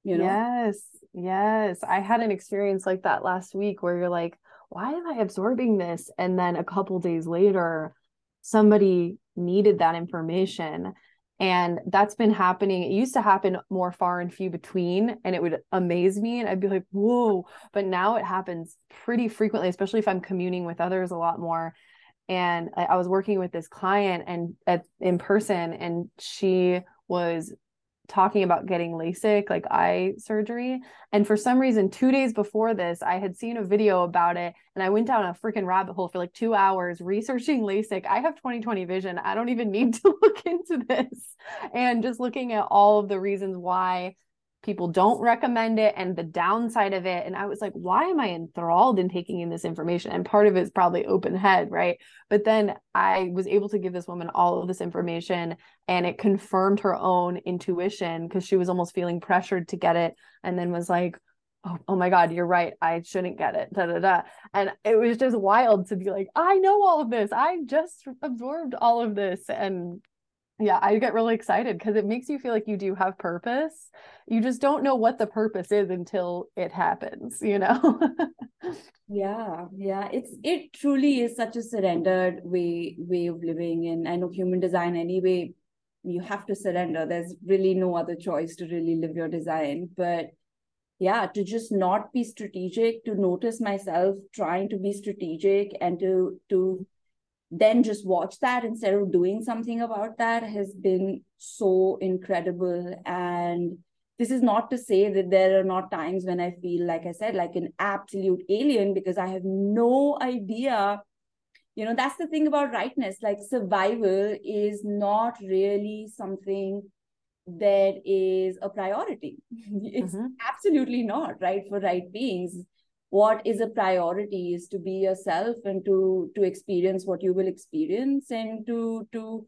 you know? Yes yes. I had an experience like that last week where you're like why am i absorbing this? And then a couple days later somebody needed that information and that's been happening it used to happen more far and few between and it would amaze me and i'd be like whoa but now it happens pretty frequently especially if i'm communing with others a lot more. And I, was working with this client and at in person and she was talking about getting LASIK, like eye surgery. And for some reason, two days before this, I had seen a video about it and I went down a freaking rabbit hole for like two hours researching LASIK. I have 2020 vision. I don't even need to look into this. And just looking at all of the reasons why people don't recommend it and the downside of it. And i was like why am i enthralled in taking in this information? And part of it is probably open head right? But then i was able to give this woman all of this information and it confirmed her own intuition because she was almost feeling pressured to get it and then was like oh, oh my god you're right. I shouldn't get it. Da, da, da. and it was just wild to be like i know all of this. I just absorbed all of this. And yeah i get really excited because it makes you feel like you do have purpose. You just don't know what the purpose is until it happens you know? Yeah yeah it's it truly is such a surrendered way way of living and i know human design anyway you have to surrender. There's really no other choice to really live your design but yeah to just not be strategic to notice myself trying to be strategic and to to then just watch that instead of doing something about that has been so incredible. And this is not to say that there are not times when i feel like i said like an absolute alien because i have no idea. You know that's the thing about rightness. Like survival is not really something that is a priority. It's mm-hmm. absolutely not right for right beings what is a priority is to be yourself and to to experience what you will experience and to to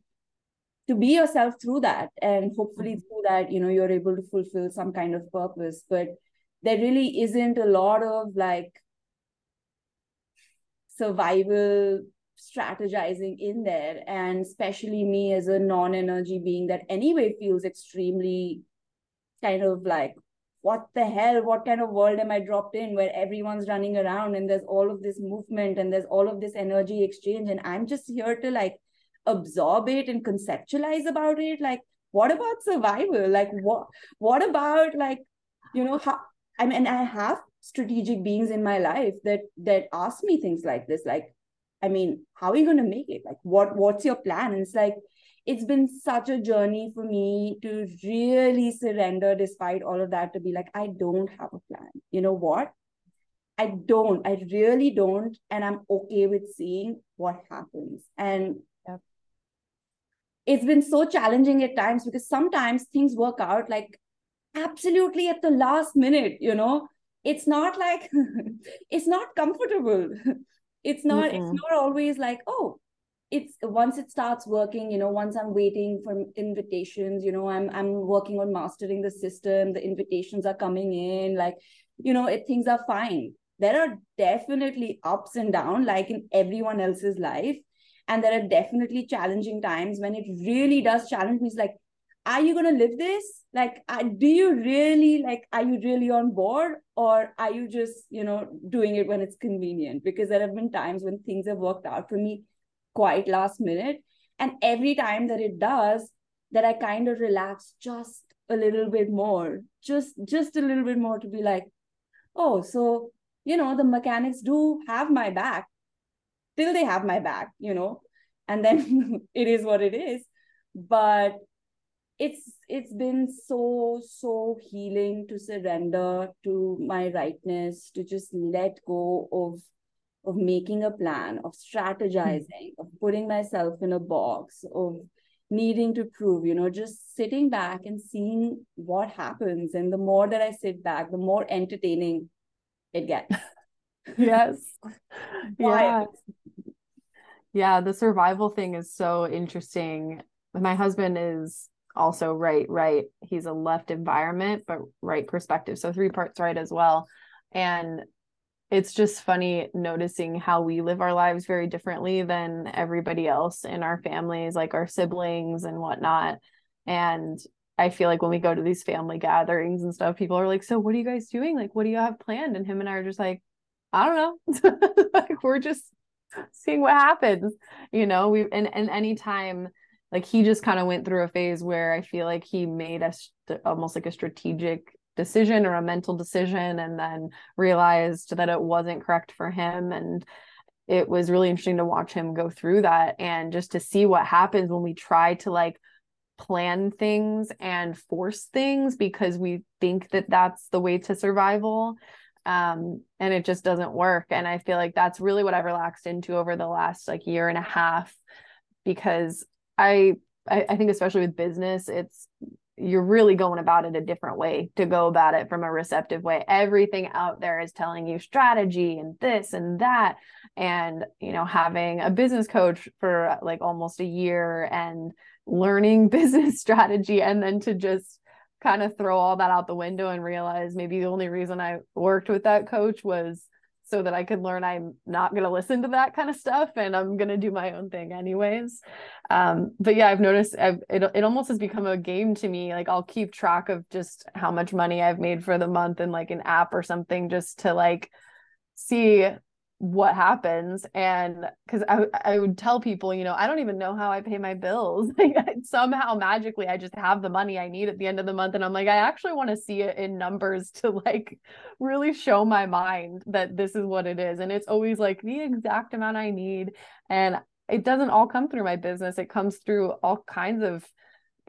to be yourself through that. And hopefully mm-hmm. through that you know you're able to fulfill some kind of purpose. But there really isn't a lot of like survival strategizing in there. And especially me as a non-energy being that anyway feels extremely kind of like what the hell what kind of world am i dropped in where everyone's running around and there's all of this movement and there's all of this energy exchange and i'm just here to like absorb it and conceptualize about it? Like what about survival? Like what what about like you know how i mean i have strategic beings in my life that that ask me things like this like i mean how are you going to make it? Like what what's your plan? And it's like it's been such a journey for me to really surrender despite all of that to be like i don't have a plan. You know what? I don't i really don't and i'm okay with seeing what happens. And yeah. it's been so challenging at times because sometimes things work out like absolutely at the last minute you know? It's not like it's not comfortable. It's not mm-hmm. it's not always like oh it's once it starts working you know once i'm waiting for invitations you know i'm i'm working on mastering the system the invitations are coming in like you know it, things are fine. There are definitely ups and downs like in everyone else's life. And there are definitely challenging times when it really does challenge me. It's like are you going to live this? Like do you really like are you really on board? Or are you just you know doing it when it's convenient? Because there have been times when things have worked out for me quite last minute. And every time that it does, that I kind of relax just a little bit more, just just a little bit more to be like, oh, so you know, the mechanics do have my back till they have my back, you know, and then it is what it is. But it's it's been so so healing to surrender to my rightness to just let go of of making a plan, of strategizing, of putting myself in a box, of needing to prove, you know, just sitting back and seeing what happens. And the more that I sit back, the more entertaining it gets. yes. yeah. Yeah. The survival thing is so interesting. My husband is also right, right. He's a left environment, but right perspective. So three parts right as well. And it's just funny noticing how we live our lives very differently than everybody else in our families, like our siblings and whatnot. And I feel like when we go to these family gatherings and stuff, people are like, So, what are you guys doing? Like, what do you have planned? And him and I are just like, I don't know. like, we're just seeing what happens, you know? We and, and anytime, like, he just kind of went through a phase where I feel like he made us almost like a strategic decision or a mental decision and then realized that it wasn't correct for him. And it was really interesting to watch him go through that and just to see what happens when we try to like plan things and force things because we think that that's the way to survival um, and it just doesn't work. And i feel like that's really what i've relaxed into over the last like year and a half because i I, I think especially with business it's you're really going about it a different way to go about it from a receptive way. Everything out there is telling you strategy and this and that. And, you know, having a business coach for like almost a year and learning business strategy and then to just kind of throw all that out the window and realize maybe the only reason I worked with that coach was so that I could learn I'm not going to listen to that kind of stuff and I'm going to do my own thing anyways. Um, but yeah, I've noticed I've, it, it almost has become a game to me. Like I'll keep track of just how much money I've made for the month in like an app or something just to like see what happens and because I, I would tell people you know i don't even know how i pay my bills. Somehow magically i just have the money i need at the end of the month and i'm like i actually want to see it in numbers to like really show my mind that this is what it is and it's always like the exact amount i need and it doesn't all come through my business it comes through all kinds of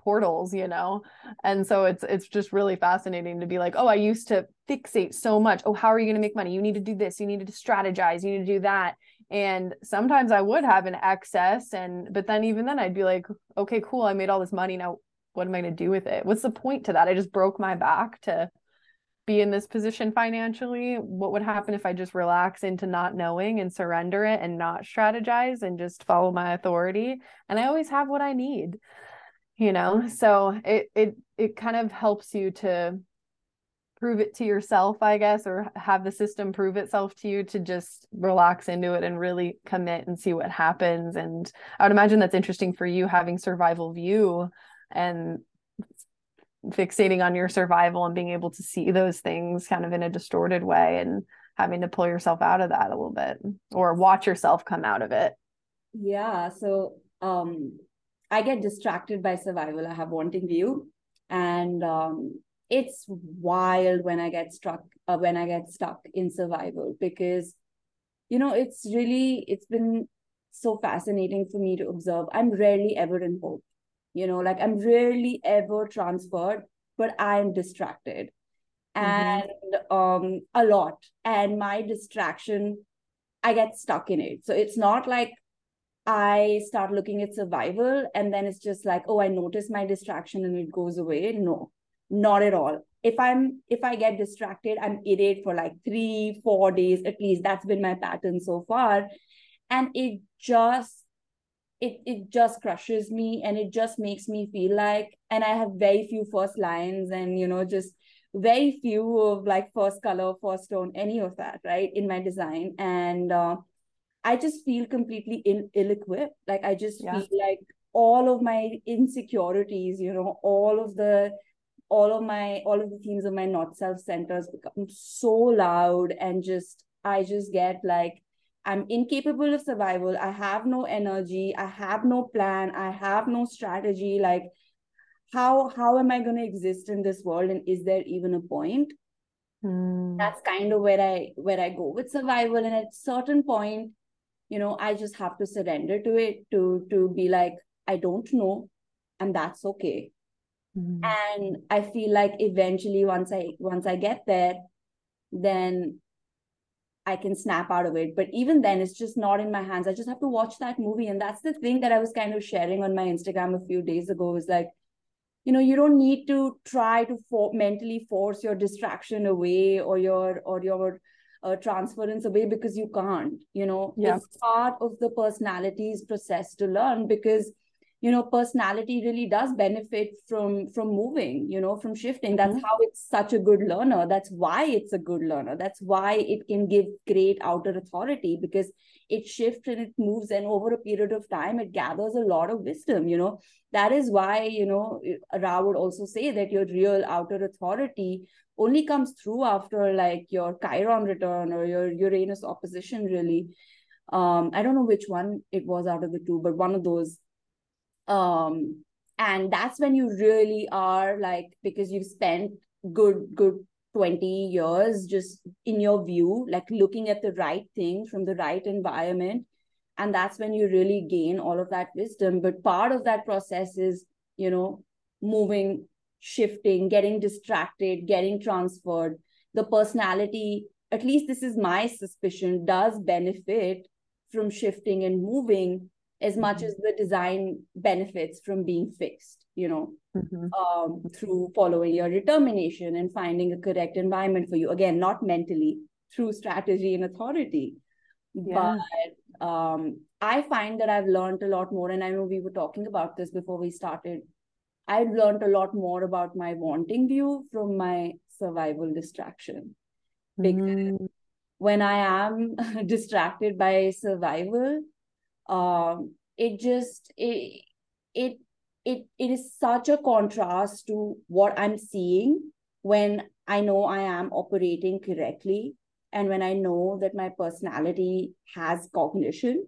portals you know? And so it's it's just really fascinating to be like oh i used to fixate so much. Oh how are you going to make money? You need to do this. You need to strategize. You need to do that. And sometimes i would have an excess and but then even then i'd be like okay cool. I made all this money. Now what am i going to do with it? What's the point to that? I just broke my back to be in this position financially. What would happen if i just relax into not knowing and surrender it and not strategize and just follow my authority? And i always have what i need you know? So it it it kind of helps you to prove it to yourself i guess or have the system prove itself to you to just relax into it and really commit and see what happens. And i would imagine that's interesting for you having survival view and fixating on your survival and being able to see those things kind of in a distorted way and having to pull yourself out of that a little bit or watch yourself come out of it. Yeah so um I get distracted by survival. I have wanting view, and um, it's wild when I get struck uh, when I get stuck in survival because, you know, it's really it's been so fascinating for me to observe. I'm rarely ever in hope, you know, like I'm rarely ever transferred, but I'm distracted, mm-hmm. and um, a lot, and my distraction, I get stuck in it. So it's not like I start looking at survival and then it's just like, oh, I notice my distraction and it goes away. No, not at all. If I'm if I get distracted, I'm irate for like three, four days at least. That's been my pattern so far. And it just it it just crushes me and it just makes me feel like and I have very few first lines and you know, just very few of like first color, first tone, any of that, right, in my design. And uh I just feel completely in, ill-equipped. Like I just yeah. feel like all of my insecurities, you know, all of the all of my all of the themes of my not self centers become so loud and just I just get like I'm incapable of survival. I have no energy. I have no plan. I have no strategy. Like, how how am I going to exist in this world? And is there even a point? Mm. That's kind of where I where I go with survival. And at certain point, you know i just have to surrender to it to to be like i don't know and that's okay. Mm-hmm. and i feel like eventually once i once i get there then i can snap out of it. But even then it's just not in my hands. I just have to watch that movie. And that's the thing that i was kind of sharing on my instagram a few days ago is like you know you don't need to try to for- mentally force your distraction away or your or your uh, transference away because you can't you know? Yeah. it's part of the personality's process to learn because you know personality really does benefit from from moving you know from shifting. That's mm-hmm. how it's such a good learner. That's why it's a good learner. That's why it can give great outer authority because it shifts and it moves and over a period of time it gathers a lot of wisdom you know? That is why you know ra would also say that your real outer authority only comes through after like your chiron return or your uranus opposition really. Um i don't know which one it was out of the two but one of those. Um and that's when you really are like because you've spent good good 20 years just in your view like looking at the right things from the right environment. And that's when you really gain all of that wisdom. But part of that process is you know, moving, shifting, getting distracted, getting transferred. The personality, at least this is my suspicion, does benefit from shifting and moving as much mm-hmm. as the design benefits from being fixed you know mm-hmm. um, through following your determination and finding a correct environment for you again not mentally through strategy and authority yeah. but um, i find that i've learned a lot more and i know we were talking about this before we started i've learned a lot more about my wanting view from my survival distraction because mm. when i am distracted by survival um, it just it it it it is such a contrast to what i'm seeing when i know i am operating correctly and when i know that my personality has cognition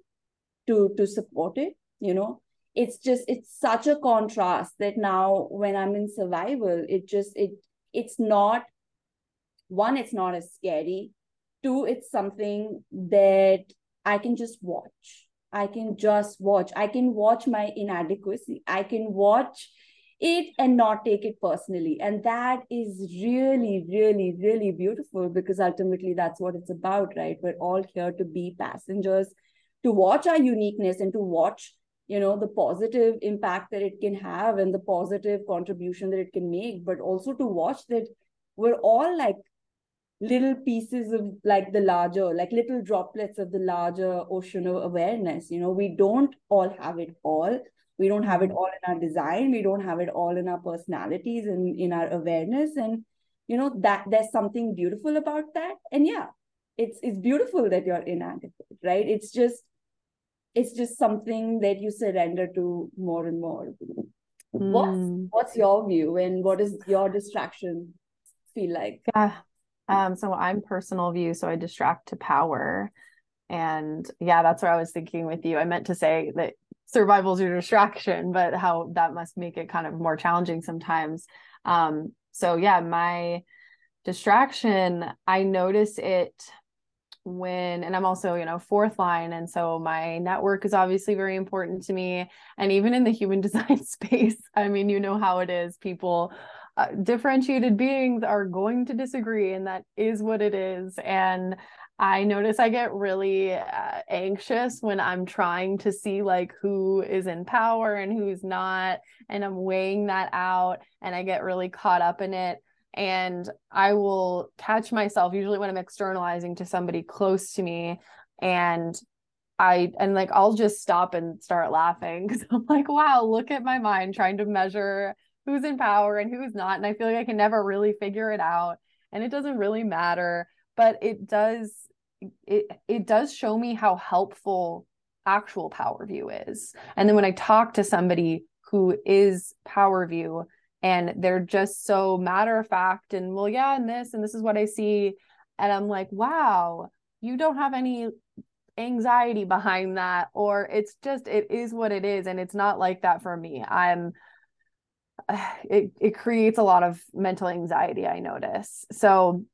to to support it you know it's just it's such a contrast that now when i'm in survival it just it it's not one it's not as scary two it's something that i can just watch I can just watch. I can watch my inadequacy. I can watch it and not take it personally. And that is really, really, really beautiful because ultimately that's what it's about, right? We're all here to be passengers, to watch our uniqueness and to watch, you know, the positive impact that it can have and the positive contribution that it can make, but also to watch that we're all like little pieces of like the larger like little droplets of the larger ocean of awareness. You know we don't all have it all. We don't have it all in our design. We don't have it all in our personalities and in our awareness. And you know that there's something beautiful about that. And yeah it's it's beautiful that you're inadequate right? It's just it's just something that you surrender to more and more mm. what's hmm. what's your view and what is your distraction feel like yeah um, so I'm personal view, so I distract to power. And yeah, that's what I was thinking with you. I meant to say that survival is your distraction, but how that must make it kind of more challenging sometimes. Um, so yeah, my distraction, I notice it when and i'm also you know fourth line and so my network is obviously very important to me. And even in the human design space i mean you know how it is. People uh, differentiated beings are going to disagree and that is what it is. And i notice i get really uh, anxious when i'm trying to see like who is in power and who's not and i'm weighing that out and i get really caught up in it and i will catch myself usually when i'm externalizing to somebody close to me and I and like I'll just stop and start laughing because I'm like, wow, look at my mind trying to measure who's in power and who's not. And I feel like I can never really figure it out. And it doesn't really matter, but it does it it does show me how helpful actual power view is. And then when I talk to somebody who is power view and they're just so matter of fact and well, yeah, and this and this is what I see. And I'm like, wow, you don't have any anxiety behind that or it's just it is what it is and it's not like that for me. I'm it, it creates a lot of mental anxiety i notice. So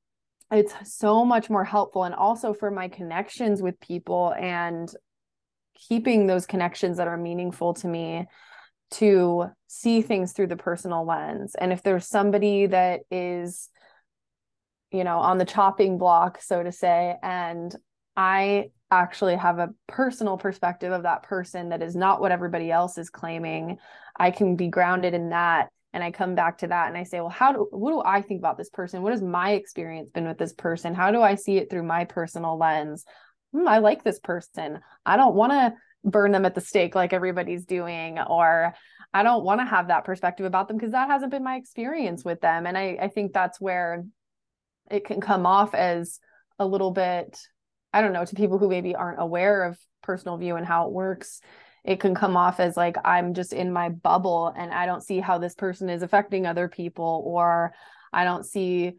it's so much more helpful and also for my connections with people and keeping those connections that are meaningful to me to see things through the personal lens. And if there's somebody that is you know on the chopping block so to say and i actually have a personal perspective of that person that is not what everybody else is claiming i can be grounded in that and i come back to that and i say well how do what do i think about this person? What has my experience been with this person? How do i see it through my personal lens? Hmm, i like this person. I don't want to burn them at the stake like everybody's doing or i don't want to have that perspective about them because that hasn't been my experience with them. And i i think that's where it can come off as a little bit I don't know, to people who maybe aren't aware of personal view and how it works, it can come off as like I'm just in my bubble and I don't see how this person is affecting other people, or I don't see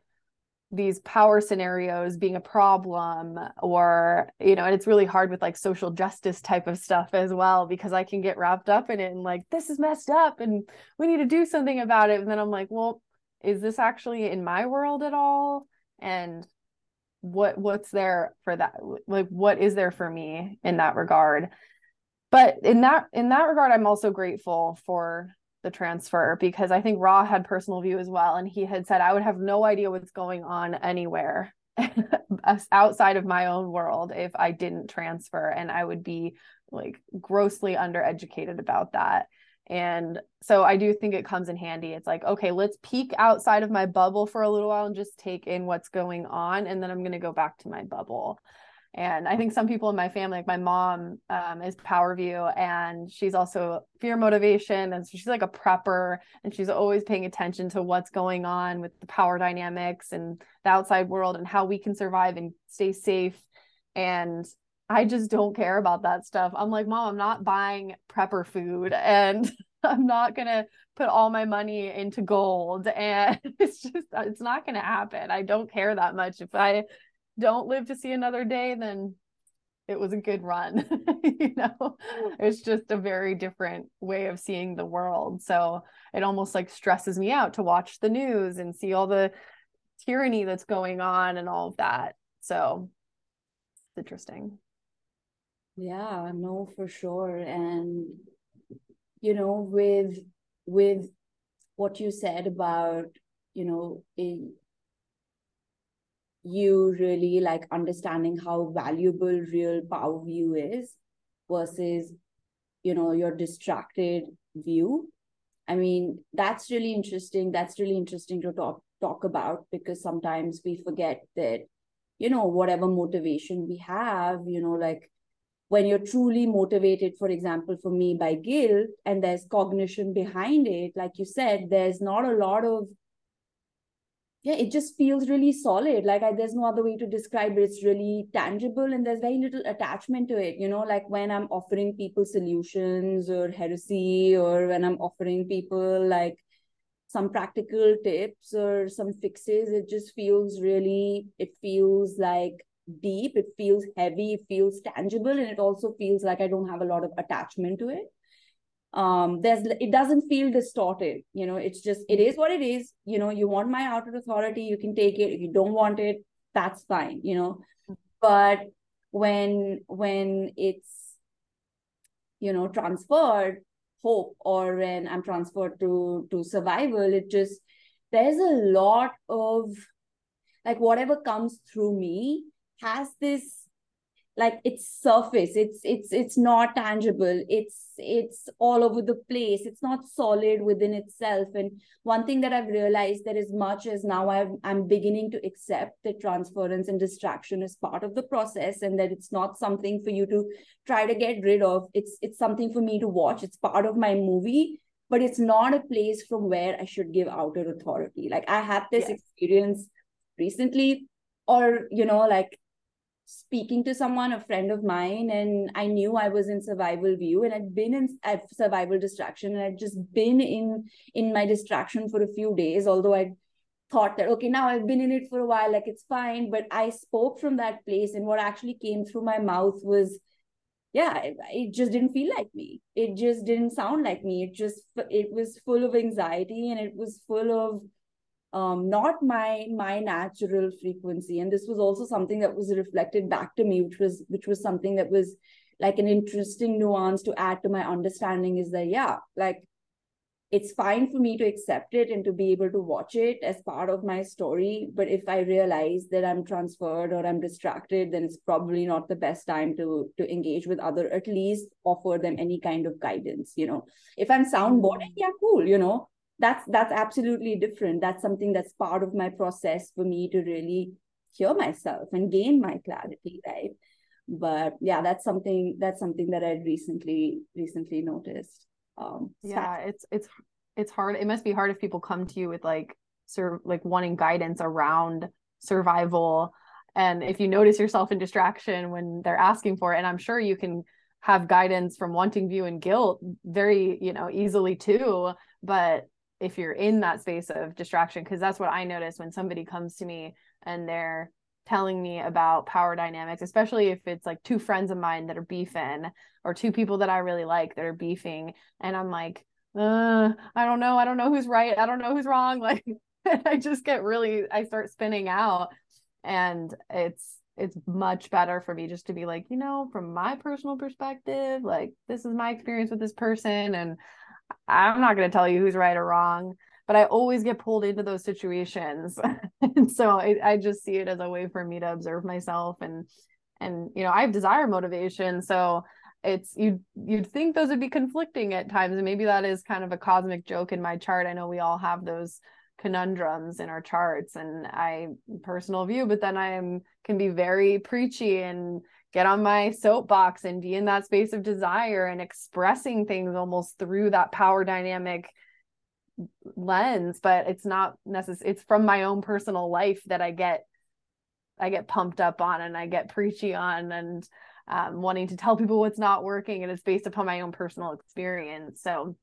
these power scenarios being a problem or you know and it's really hard with like social justice type of stuff as well because i can get wrapped up in it and like this is messed up and we need to do something about it. And then i'm like well is this actually in my world at all? And what what's there for that? Like what is there for me in that regard? But in that in that regard i'm also grateful for the transfer because I think Ra had personal view as well. And he had said, I would have no idea what's going on anywhere outside of my own world if I didn't transfer. And I would be like grossly undereducated about that. And so I do think it comes in handy. It's like, okay, let's peek outside of my bubble for a little while and just take in what's going on. And then I'm going to go back to my bubble. And I think some people in my family, like my mom, um, is Power View, and she's also fear motivation, and so she's like a prepper, and she's always paying attention to what's going on with the power dynamics and the outside world and how we can survive and stay safe. And I just don't care about that stuff. I'm like, mom, I'm not buying prepper food, and I'm not gonna put all my money into gold, and it's just it's not gonna happen. I don't care that much if I don't live to see another day, then it was a good run. you know, mm-hmm. it's just a very different way of seeing the world. So it almost like stresses me out to watch the news and see all the tyranny that's going on and all of that. So it's interesting. Yeah, no, for sure. And you know, with with what you said about, you know, in you really like understanding how valuable real power view is versus you know your distracted view. I mean that's really interesting. That's really interesting to talk talk about because sometimes we forget that you know whatever motivation we have you know like when you're truly motivated for example for me by guilt and there's cognition behind it like you said there's not a lot of yeah it just feels really solid. Like I, there's no other way to describe it. It's really tangible and there's very little attachment to it. You know like when i'm offering people solutions or heresy or when i'm offering people like some practical tips or some fixes it just feels really it feels like deep it feels heavy it feels tangible and it also feels like i don't have a lot of attachment to it um there's it doesn't feel distorted you know it's just it is what it is. You know you want my outer authority you can take it. If you don't want it that's fine you know. But when when it's you know transferred hope or when i'm transferred to to survival it just there's a lot of like whatever comes through me has this like it's surface. It's it's it's not tangible. It's it's all over the place. It's not solid within itself. And one thing that i've realized that as much as now I'm, I'm beginning to accept that transference and distraction is part of the process and that it's not something for you to try to get rid of it's it's something for me to watch. It's part of my movie but it's not a place from where i should give outer authority. Like i had this yes. experience recently or you know like speaking to someone, a friend of mine, and I knew I was in survival view and I'd been in uh, survival distraction and I'd just been in in my distraction for a few days, although I thought that okay now i've been in it for a while like it's fine but i spoke from that place and what actually came through my mouth was yeah it, it, just didn't feel like me. It just didn't sound like me. It just it was full of anxiety and it was full of um, not my my natural frequency. And this was also something that was reflected back to me which was which was something that was like an interesting nuance to add to my understanding is that yeah like it's fine for me to accept it and to be able to watch it as part of my story. But if i realize that i'm transferred or i'm distracted then it's probably not the best time to to engage with other at least offer them any kind of guidance you know. If i'm soundboarding mm. yeah cool you know that's that's absolutely different. That's something that's part of my process for me to really hear myself and gain my clarity right? But yeah that's something that's something that i recently recently noticed um yeah it's it's it's hard. It must be hard if people come to you with like sort like wanting guidance around survival. And if you notice yourself in distraction when they're asking for it and i'm sure you can have guidance from wanting view and guilt very you know easily too but if you're in that space of distraction because that's what i notice when somebody comes to me and they're telling me about power dynamics especially if it's like two friends of mine that are beefing or two people that i really like that are beefing and i'm like uh, i don't know. I don't know who's right. I don't know who's wrong. Like i just get really i start spinning out and it's it's much better for me just to be like you know from my personal perspective like this is my experience with this person and I'm not going to tell you who's right or wrong, but I always get pulled into those situations. and so I, I just see it as a way for me to observe myself and and you know, I have desire motivation, so it's you you'd think those would be conflicting at times and maybe that is kind of a cosmic joke in my chart. I know we all have those conundrums in our charts and I personal view, but then I am can be very preachy and get on my soapbox and be in that space of desire and expressing things almost through that power dynamic lens but it's not necessary it's from my own personal life that i get i get pumped up on and i get preachy on and um, wanting to tell people what's not working and it's based upon my own personal experience. So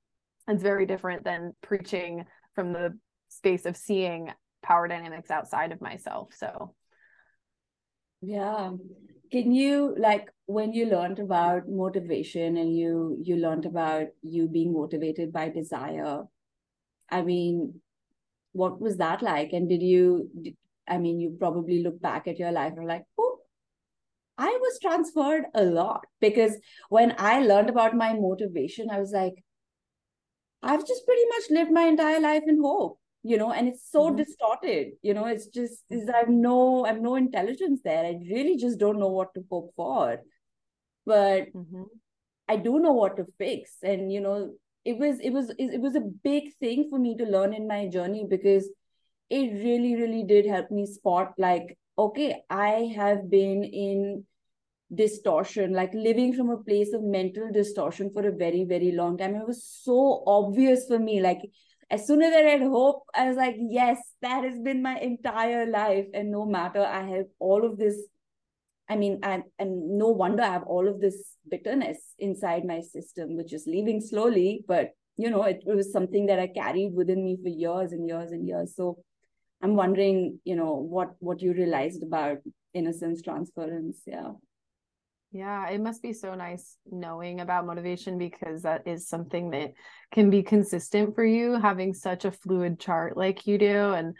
it's very different than preaching from the space of seeing power dynamics outside of myself. So yeah can you like when you learned about motivation and you you learned about you being motivated by desire i mean what was that like? And did you i mean you probably look back at your life and like oh i was transferred a lot. Because when i learned about my motivation i was like i've just pretty much lived my entire life in hope you know and it's so mm-hmm. distorted you know it's just is i've no i've no intelligence there. I really just don't know what to hope for. But mm-hmm. i do know what to fix. And you know it was it was it was a big thing for me to learn in my journey because it really really did help me spot like okay i have been in distortion like living from a place of mental distortion for a very very long time. It was so obvious for me like as soon as I read Hope, I was like, yes, that has been my entire life. And no matter, I have all of this. I mean, and, and no wonder I have all of this bitterness inside my system, which is leaving slowly. But, you know, it, it was something that I carried within me for years and years and years. So I'm wondering, you know, what what you realized about innocence transference. Yeah. Yeah, it must be so nice knowing about motivation because that is something that can be consistent for you having such a fluid chart like you do and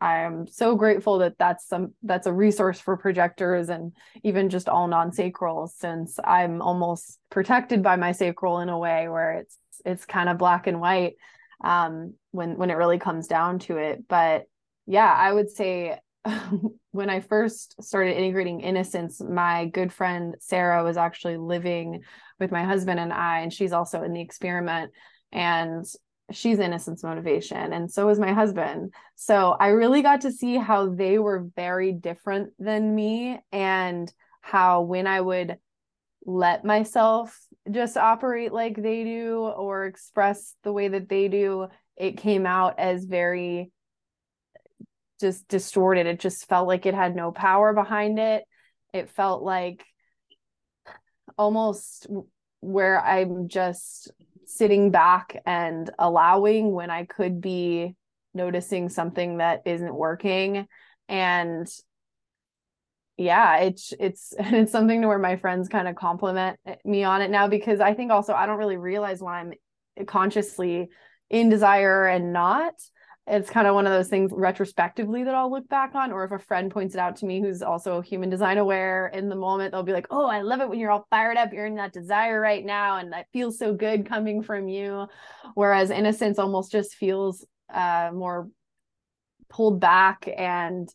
I'm so grateful that that's some that's a resource for projectors and even just all non-sacral since I'm almost protected by my sacral in a way where it's it's kind of black and white um when when it really comes down to it. But yeah I would say when I first started integrating innocence, my good friend Sarah was actually living with my husband and I, and she's also in the experiment. And she's innocence motivation and so is my husband so i really got to see how they were very different than me and how when i would let myself just operate like they do or express the way that they do it came out as very just distorted. It just felt like it had no power behind it. It felt like almost where I'm just sitting back and allowing when I could be noticing something that isn't working. And yeah, it's it's it's something to where my friends kind of compliment me on it now because I think also I don't really realize when I'm consciously in desire and not it's kind of one of those things retrospectively that I'll look back on, or if a friend points it out to me who's also human design aware in the moment, they'll be like, Oh, I love it when you're all fired up, you're in that desire right now, and that feels so good coming from you. Whereas innocence almost just feels uh, more pulled back and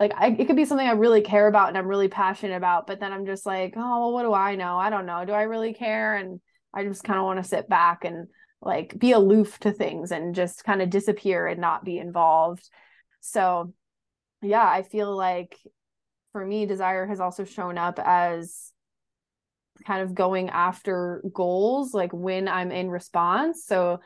like I, it could be something I really care about and I'm really passionate about, but then I'm just like, oh, well, what do I know? I don't know. Do I really care? And I just kind of want to sit back and like be aloof to things and just kind of disappear and not be involved. So, yeah, I feel like for me, desire has also shown up as kind of going after goals, like when I'm in response. So,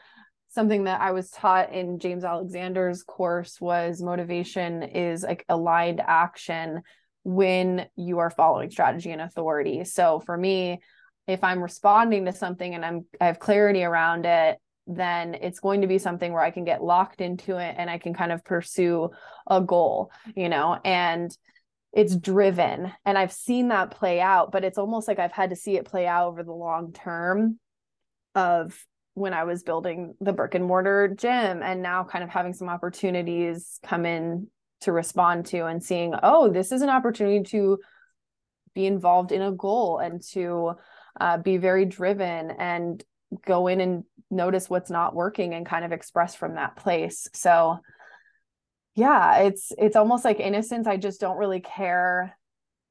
something that I was taught in James Alexander's course was motivation is like aligned action when you are following strategy and authority. So, for me, if I'm responding to something and I'm I have clarity around it, then it's going to be something where I can get locked into it and I can kind of pursue a goal, you know, and it's driven. And I've seen that play out, but it's almost like I've had to see it play out over the long term of when I was building the brick and mortar gym and now kind of having some opportunities come in to respond to and seeing, oh, this is an opportunity to be involved in a goal and to uh, be very driven and go in and notice what's not working and kind of express from that place. So yeah it's it's almost like innocence. I just don't really care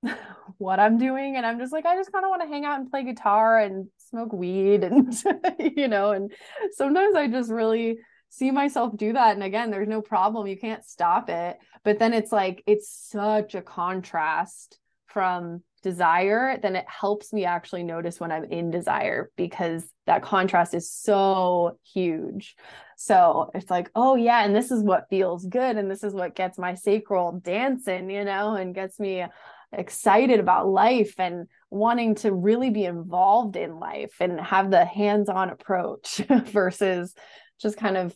what i'm doing. And i'm just like i just kind of want to hang out and play guitar and smoke weed and you know and sometimes i just really see myself do that. And again there's no problem. You can't stop it. But then it's like it's such a contrast from desire then it helps me actually notice when i'm in desire because that contrast is so huge so it's like oh yeah and this is what feels good and this is what gets my sacral dancing you know and gets me excited about life and wanting to really be involved in life and have the hands-on approach versus just kind of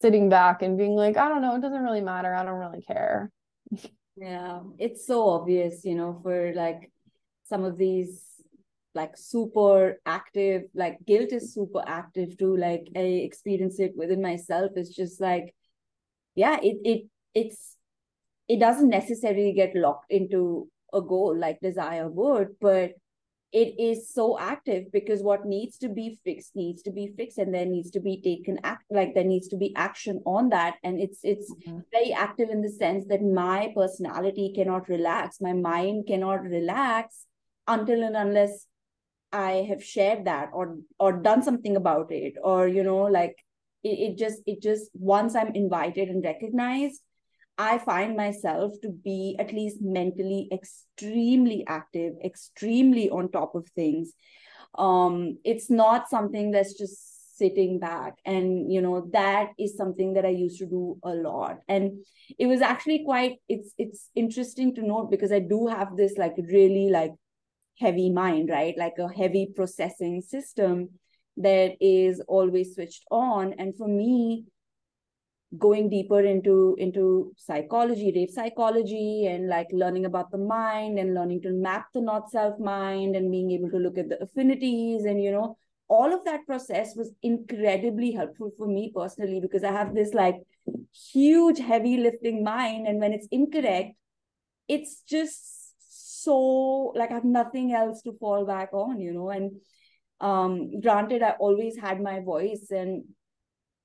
sitting back and being like, I don't know, it doesn't really matter. I don't really care. Yeah, it's so obvious, you know, for like some of these like super active, like guilt is super active too. Like I experience it within myself. It's just like, yeah, it it it's it doesn't necessarily get locked into a goal like desire would, but it is so active because what needs to be fixed needs to be fixed and there needs to be taken act like there needs to be action on that. And it's it's mm-hmm. very active in the sense that my personality cannot relax. My mind cannot relax until and unless i have shared that or or done something about it. Or you know like it, it just it just once i'm invited and recognized I find myself to be at least mentally extremely active, extremely on top of things. Um, it's not something that's just sitting back. And, you know, that is something that I used to do a lot. And it was actually quite, it's, it's interesting to note because I do have this like really like heavy mind, right? Like a heavy processing system that is always switched on. And for me, going deeper into into psychology rave psychology and like learning about the mind and learning to map the not self mind and being able to look at the affinities and you know all of that process was incredibly helpful for me personally because i have this like huge heavy lifting mind and when it's incorrect it's just so like i have nothing else to fall back on you know and um granted i always had my voice and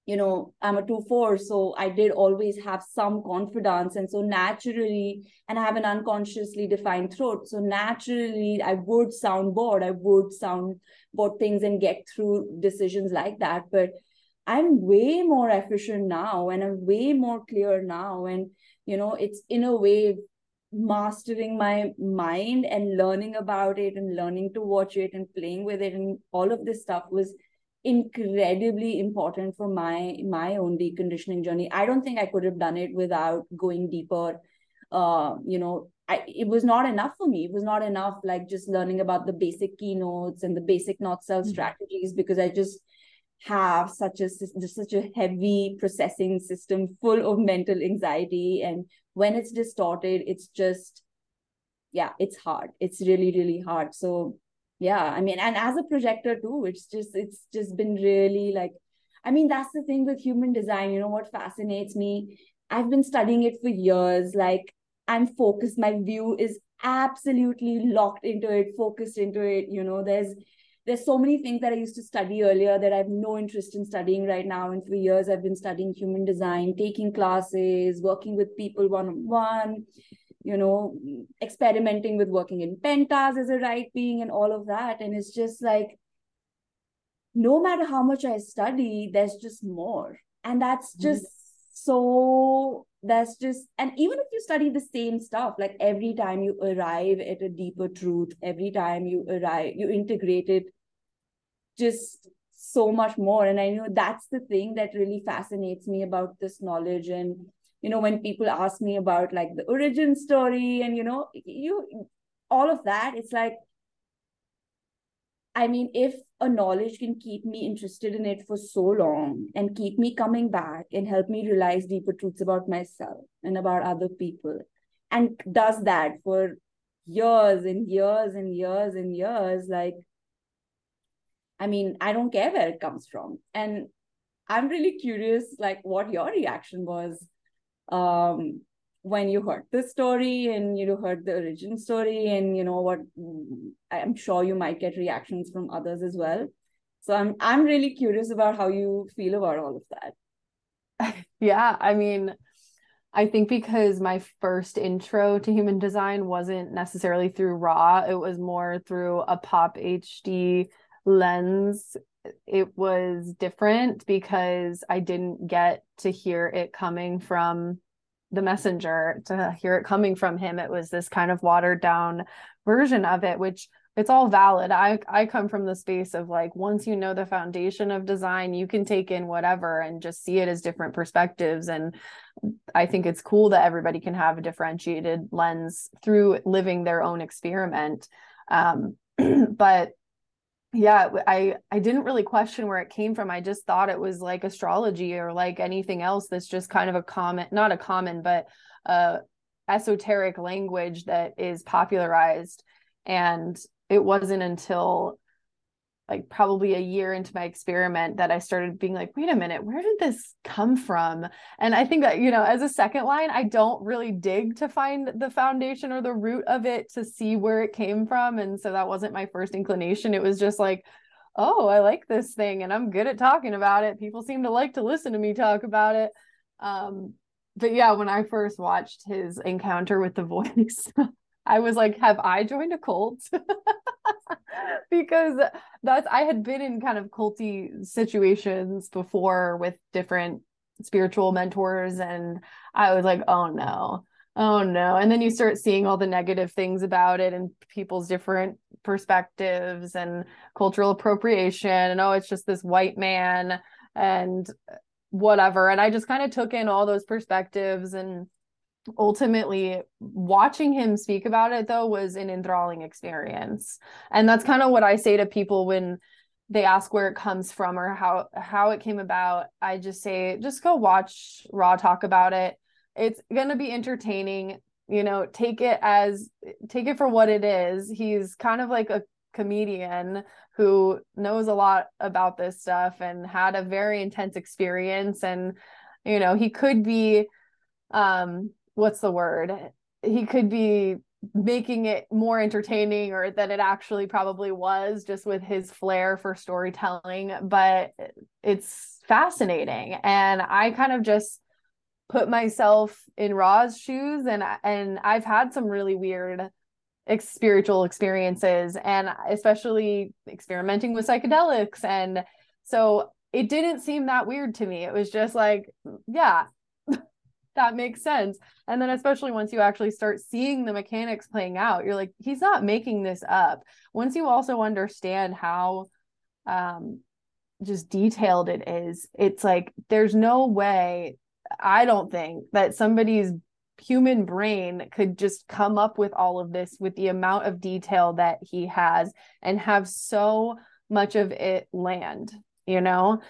you know i'm a 2-4 so i did always have some confidence. And so naturally and i have an unconsciously defined throat so naturally i would sound board. I would sound board things and get through decisions like that. But i'm way more efficient now and i'm way more clear now. And you know it's in a way mastering my mind and learning about it and learning to watch it and playing with it and all of this stuff was incredibly important for my my own deconditioning journey. I don't think i could have done it without going deeper. Uh you know I, it was not enough for me. It was not enough like just learning about the basic keynotes and the basic not self mm-hmm. strategies because i just have such a just such a heavy processing system full of mental anxiety. And when it's distorted it's just yeah it's hard. It's really really hard. So yeah i mean and as a projector too it's just it's just been really like i mean that's the thing with human design you know what fascinates me i've been studying it for years like i'm focused my view is absolutely locked into it focused into it you know there's there's so many things that I used to study earlier that I have no interest in studying right now. And for years, I've been studying human design, taking classes, working with people one on one, you know experimenting with working in pentas as a right being and all of that and it's just like no matter how much i study there's just more and that's mm-hmm. just mm-hmm. so that's just and even if you study the same stuff like every time you arrive at a deeper truth every time you arrive you integrate it just so much more and i know that's the thing that really fascinates me about this knowledge and you know when people ask me about like the origin story and you know you all of that it's like i mean if a knowledge can keep me interested in it for so long and keep me coming back and help me realize deeper truths about myself and about other people and does that for years and years and years and years like i mean i don't care where it comes from. And i'm really curious like what your reaction was um, when you heard this story and you heard the origin story and you know what i'm sure you might get reactions from others as well So I'm I'm really curious about how you feel about all of that. yeah, I mean, I think because my first intro to human design wasn't necessarily through Ra, it was more through a pop HD lens. It was different because I didn't get to hear it coming from the messenger, to hear it coming from him. It was this kind of watered down version of it, which it's all valid. I I come from the space of like once you know the foundation of design, you can take in whatever and just see it as different perspectives and I think it's cool that everybody can have a differentiated lens through living their own experiment. Um, but yeah, I I didn't really question where it came from. I just thought it was like astrology or like anything else that's just kind of a common not a common but uh esoteric language that is popularized and it wasn't until like probably a year into my experiment that I started being like, wait a minute, where did this come from? And I think that, you know, as a second line, I don't really dig to find the foundation or the root of it to see where it came from. And so that wasn't my first inclination. It was just like, oh, I like this thing and I'm good at talking about it. People seem to like to listen to me talk about it. Um, but yeah, when I first watched his encounter with the voice, I was like, have I joined a cult? because that's I had been in kind of culty situations before with different spiritual mentors and I was like, oh no. Oh no. And then you start seeing all the negative things about it and people's different perspectives and cultural appropriation and oh it's just this white man and whatever and I just kind of took in all those perspectives and ultimately watching him speak about it though was an enthralling experience. And that's kind of what i say to people when they ask where it comes from or how how it came about. I just say just go watch Ra talk about it. It's going to be entertaining. You know take it as take it for what it is. He's kind of like a comedian who knows a lot about this stuff and had a very intense experience. And you know he could be um what's the word? He could be making it more entertaining or than it actually probably was just with his flair for storytelling but it's fascinating. And i kind of just put myself in Ra's shoes and and i've had some really weird ex- spiritual experiences and especially experimenting with psychedelics. And so it didn't seem that weird to me. It was just like yeah that makes sense. And then, especially once you actually start seeing the mechanics playing out, you're like, he's not making this up. Once you also understand how um, just detailed it is, it's like, there's no way, I don't think, that somebody's human brain could just come up with all of this with the amount of detail that he has and have so much of it land, you know?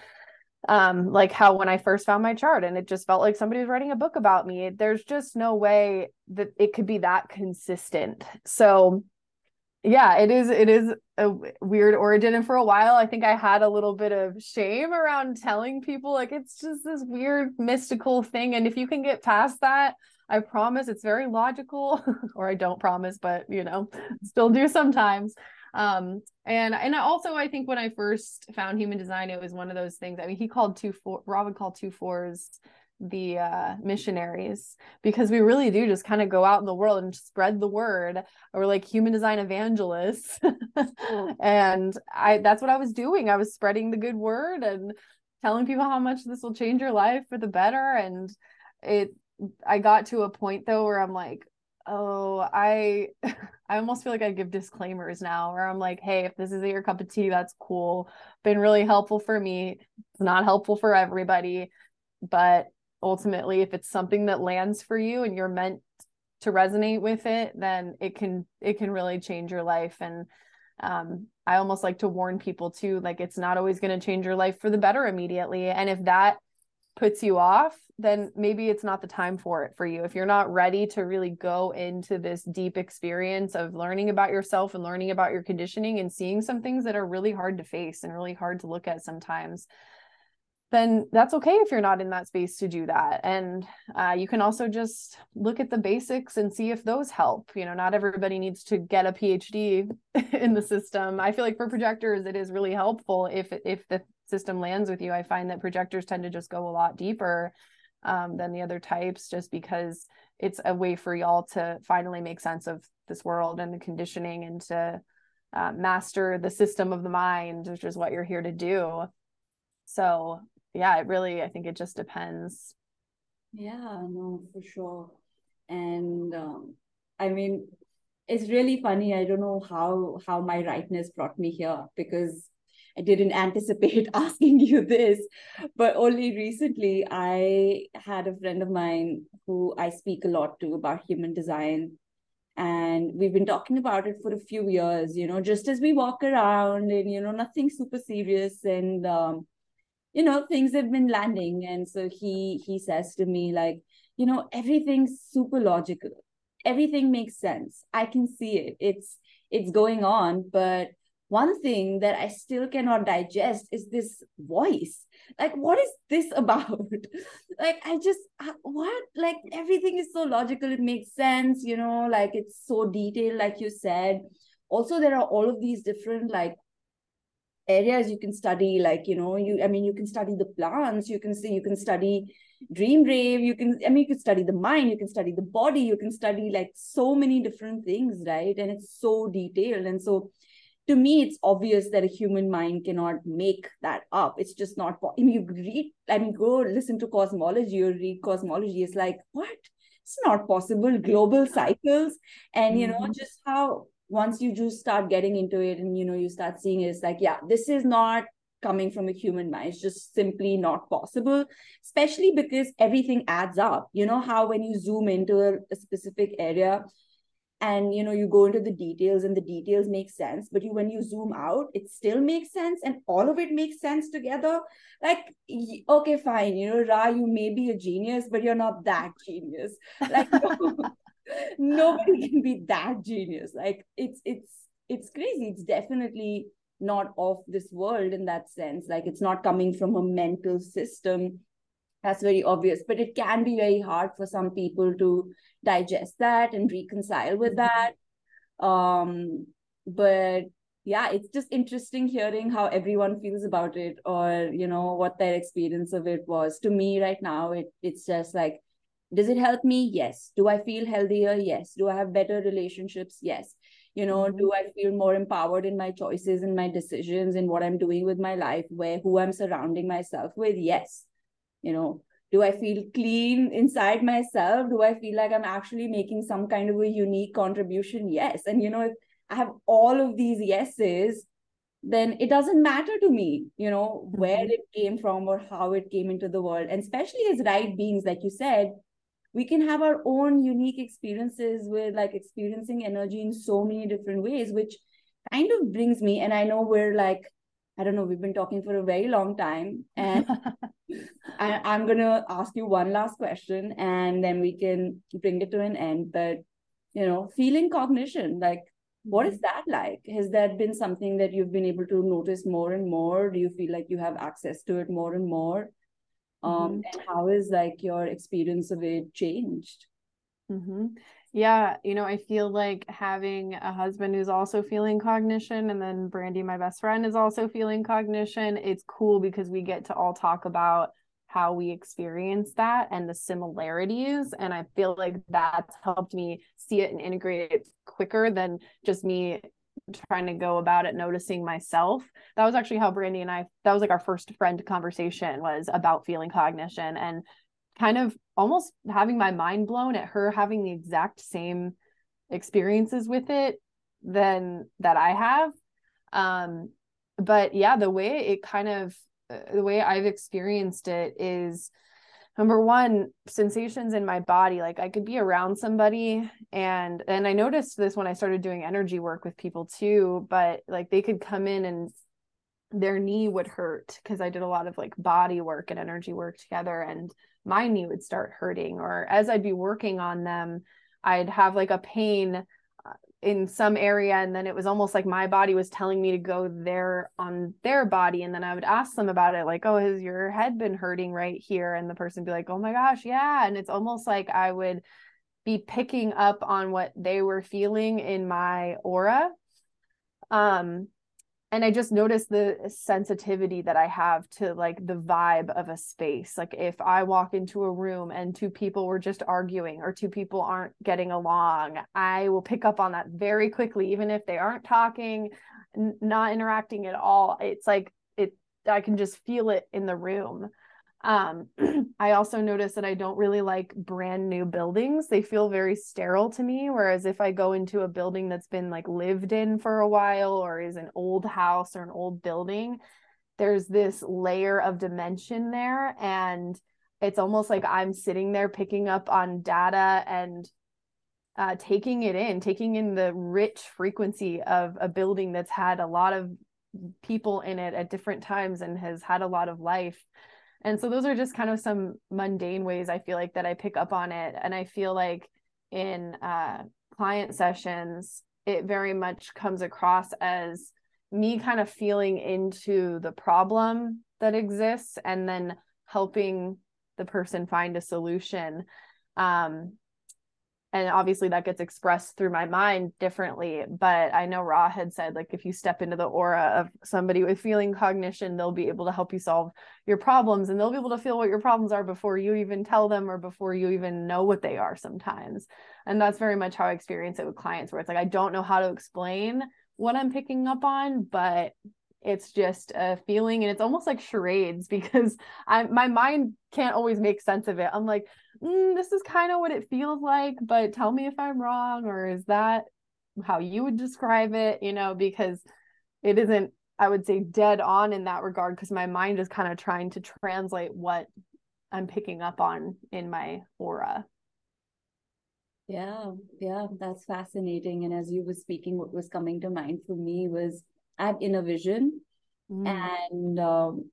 Um like how when i first found my chart and it just felt like somebody was writing a book about me there's just no way that it could be that consistent. So yeah it is it is a weird origin. And for a while i think i had a little bit of shame around telling people like it's just this weird mystical thing. And if you can get past that i promise it's very logical or i don't promise but you know still do sometimes um, and and also I think when I first found human design, it was one of those things. I mean, he called two four Robin called two fours the uh, missionaries because we really do just kind of go out in the world and spread the word. We're like human design evangelists, and I that's what I was doing. I was spreading the good word and telling people how much this will change your life for the better. And it, I got to a point though where I'm like, oh i i almost feel like i give disclaimers now where i'm like hey if this isn't your cup of tea that's cool. Been really helpful for me. It's not helpful for everybody. But ultimately if it's something that lands for you and you're meant to resonate with it then it can it can really change your life. And um i almost like to warn people too like it's not always going to change your life for the better immediately. And if that puts you off, then maybe it's not the time for it for you. If you're not ready to really go into this deep experience of learning about yourself and learning about your conditioning and seeing some things that are really hard to face and really hard to look at sometimes, then that's okay if you're not in that space to do that. And uh, you can also just look at the basics and see if those help. You know, not everybody needs to get a PhD in the system. I feel like for projectors, it is really helpful if if the system lands with you. I find that projectors tend to just go a lot deeper um, than the other types, just because it's a way for y'all to finally make sense of this world and the conditioning and to uh, master the system of the mind, which is what you're here to do. So yeah, it really, I think it just depends. Yeah, no, for sure. And um, I mean, it's really funny. I don't know how how my rightness brought me here because I didn't anticipate asking you this, but only recently I had a friend of mine who I speak a lot to about human design. And we've been talking about it for a few years, you know, just as we walk around and, you know, nothing super serious. And, um, you know, things have been landing. And so he he says to me, like, you know, everything's super logical. Everything makes sense. I can see it. It's it's going on, but one thing that I still cannot digest is this voice. Like, what is this about? like, I just, uh, what? Like, everything is so logical. It makes sense, you know, like it's so detailed, like you said. Also, there are all of these different, like, areas you can study like you know you i mean you can study the plants you can see you can study dream rave you can i mean you can study the mind you can study the body you can study like so many different things right and it's so detailed and so to me it's obvious that a human mind cannot make that up. It's just not I mean, you read i mean go listen to cosmology or read cosmology it's like what? It's not possible. Global cycles. And you know mm-hmm. just how once you just start getting into it and you know you start seeing it, it's like yeah this is not coming from a human mind. It's just simply not possible especially because everything adds up. You know how when you zoom into a, a specific area and you know you go into the details and the details make sense but you when you zoom out it still makes sense and all of it makes sense together. Like okay fine you know ra you may be a genius but you're not that genius. Like nobody can be that genius. Like it's it's it's crazy. It's definitely not of this world in that sense. Like it's not coming from a mental system that's very obvious but it can be very hard for some people to digest that and reconcile with mm-hmm. that. Um but yeah it's just interesting hearing how everyone feels about it or you know what their experience of it was. To me right now it it's just like does it help me? Yes. Do i feel healthier? Yes. Do i have better relationships? Yes. You know mm-hmm. do i feel more empowered in my choices and my decisions and what i'm doing with my life where who i'm surrounding myself with? Yes you know do i feel clean inside myself? Do i feel like i'm actually making some kind of a unique contribution? Yes. And you know if i have all of these yeses then it doesn't matter to me you know mm-hmm. where it came from or how it came into the world. And especially as right beings like you said we can have our own unique experiences with like experiencing energy in so many different ways which kind of brings me and i know we're like i don't know we've been talking for a very long time and I, am gonna ask you one last question and then we can bring it to an end but you know feeling cognition like what is mm-hmm. that like has that been something that you've been able to notice more and more do you feel like you have access to it more and more um mm-hmm. and how is like your experience of it changed mm-hmm. Yeah you know i feel like having a husband who's also feeling cognition and then brandy my best friend is also feeling cognition it's cool because we get to all talk about how we experience that and the similarities and i feel like that's helped me see it and integrate it quicker than just me trying to go about it noticing myself. That was actually how brandy and i that was like our first friend conversation was about feeling cognition and kind of almost having my mind blown at her having the exact same experiences with it than that i have. Um but yeah the way it kind of uh, the way i've experienced it is number one sensations in my body. Like i could be around somebody and and i noticed this when i started doing energy work with people too but like they could come in and their knee would hurt because i did a lot of like body work and energy work together and my knee would start hurting or as i'd be working on them i'd have like a pain uh, in some area and then it was almost like my body was telling me to go there on their body and then I would ask them about it like oh has your head been hurting right here? And the person be like oh my gosh yeah. And it's almost like I would be picking up on what they were feeling in my aura um and I just noticed the sensitivity that I have to like the vibe of a space. Like if I walk into a room and two people were just arguing or two people aren't getting along, I will pick up on that very quickly, even if they aren't talking, n- not interacting at all. It's like it, I can just feel it in the room. Um, I also notice that I don't really like brand new buildings. They feel very sterile to me. Whereas if I go into a building that's been like lived in for a while or is an old house or an old building, there's this layer of dimension there. And it's almost like I'm sitting there picking up on data and uh, taking it in, taking in the rich frequency of a building that's had a lot of people in it at different times and has had a lot of life and so those are just kind of some mundane ways I feel like that I pick up on it. And I feel like in uh, client sessions, it very much comes across as me kind of feeling into the problem that exists and then helping the person find a solution. Um, and obviously that gets expressed through my mind differently but i know ra had said like if you step into the aura of somebody with feeling cognition they'll be able to help you solve your problems and they'll be able to feel what your problems are before you even tell them or before you even know what they are sometimes. And that's very much how i experience it with clients where it's like i don't know how to explain what i'm picking up on but it's just a feeling and it's almost like charades because i my mind can't always make sense of it i'm like mm, this is kind of what it feels like, but tell me if I'm wrong, or is that how you would describe it? You know, because it isn't, I would say, dead on in that regard, because my mind is kind of trying to translate what I'm picking up on in my aura. Yeah, yeah, that's fascinating. And as you were speaking, what was coming to mind for me was I have inner vision. Mm. And um,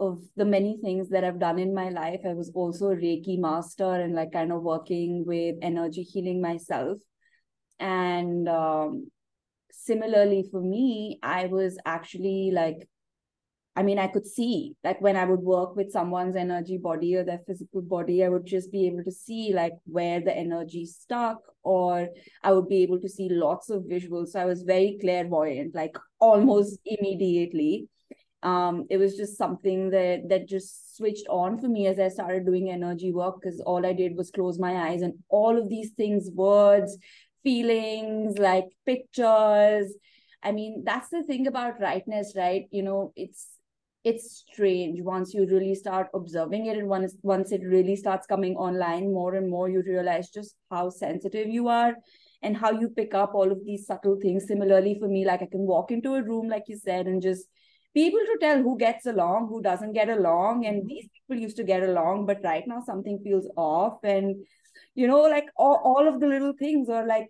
of the many things that I've done in my life. I was also a Reiki master and like kind of working with energy healing myself. And um, similarly for me, I was actually like, I mean, I could see like when I would work with someone's energy body or their physical body, I would just be able to see like where the energy stuck, or I would be able to see lots of visuals. So I was very clairvoyant, like almost immediately. Um it was just something that that just switched on for me as i started doing energy work because all i did was close my eyes and all of these things words feelings like pictures. I mean that's the thing about rightness right? You know it's it's strange once you really start observing it and once once it really starts coming online more and more you realize just how sensitive you are and how you pick up all of these subtle things similarly for me like i can walk into a room like you said and just be able to tell who gets along, who doesn't get along. And mm-hmm. these people used to get along, but right now something feels off. And, you know, like all, all of the little things are like,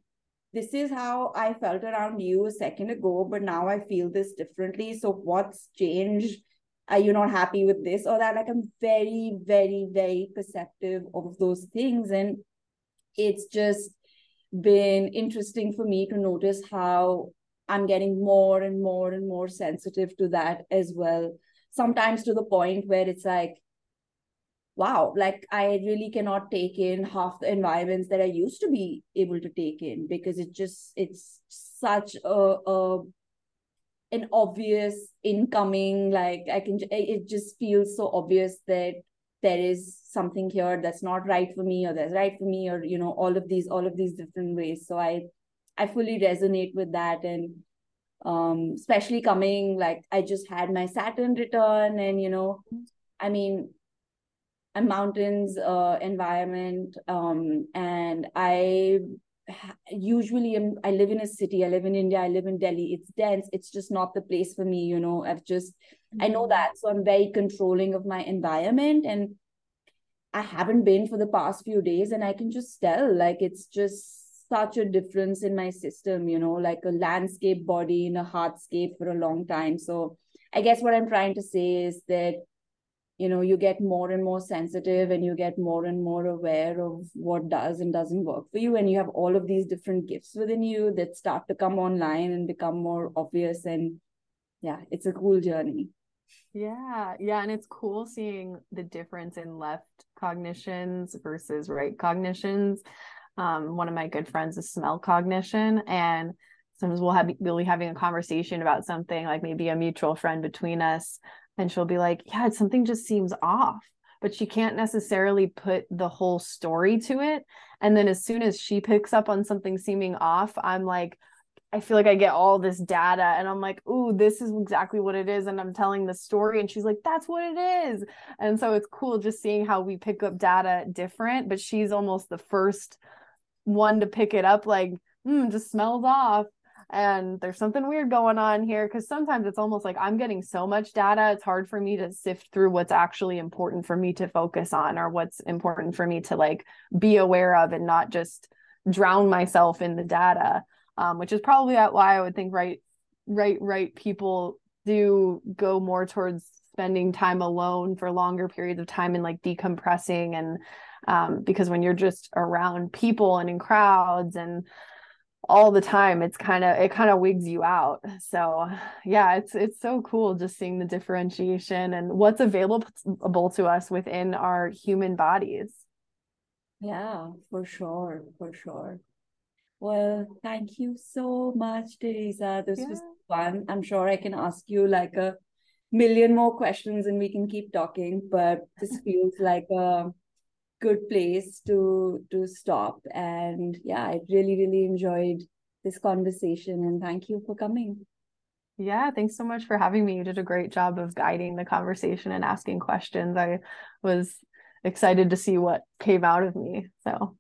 this is how I felt around you a second ago, but now I feel this differently. So what's changed? Are you not happy with this or that? Like I'm very, very, very perceptive of those things. And it's just been interesting for me to notice how I'm getting more and more and more sensitive to that as well. Sometimes to the point where it's like, wow, like I really cannot take in half the environments that I used to be able to take in because it just it's such a, a an obvious incoming like I can it just feels so obvious that there is something here that's not right for me or that's right for me or you know all of these all of these different ways so i I fully resonate with that. And um, especially coming like I just had my Saturn return, and you know, I mean, a mountains uh, environment, um, and I usually am I live in a city. I live in India. I live in Delhi. It's dense. It's just not the place for me. You know, I've just mm-hmm. I know mm-hmm. that, so I'm very controlling of my environment and. I haven't been for the past few days, and I can just tell like it's just such a difference in my system, you know, like a landscape body in a hardscape for a long time. So I guess what I'm trying to say is that you know you get more and more sensitive and you get more and more aware of what does and doesn't work for you. And you have all of these different gifts within you that start to come online and become more obvious and yeah it's a cool journey. Yeah. Yeah. And it's cool seeing the difference in left cognitions versus right cognitions. Um, one of my good friends is smell cognition and sometimes we'll have we'll be having a conversation about something like maybe a mutual friend between us and she'll be like yeah something just seems off but she can't necessarily put the whole story to it and then as soon as she picks up on something seeming off i'm like I feel like I get all this data and I'm like, ooh, this is exactly what it is. And I'm telling the story. And she's like, that's what it is. And so it's cool just seeing how we pick up data different, but she's almost the first one to pick it up, like, hmm, just smells off and there's something weird going on here because sometimes it's almost like i'm getting so much data it's hard for me to sift through what's actually important for me to focus on or what's important for me to like be aware of and not just drown myself in the data um, which is probably why i would think right right right people do go more towards spending time alone for longer periods of time and like decompressing and um, because when you're just around people and in crowds and all the time it's kind of it kind of wigs you out. So yeah it's it's so cool just seeing the differentiation and what's available to us within our human bodies. Yeah for sure for sure. Well thank you so much teresa. This yeah. was fun. I'm sure i can ask you like a million more questions and we can keep talking but this feels like a good place to to stop. And yeah i really really enjoyed this conversation and thank you for coming. Yeah thanks so much for having me. You did a great job of guiding the conversation and asking questions. I was excited to see what came out of me so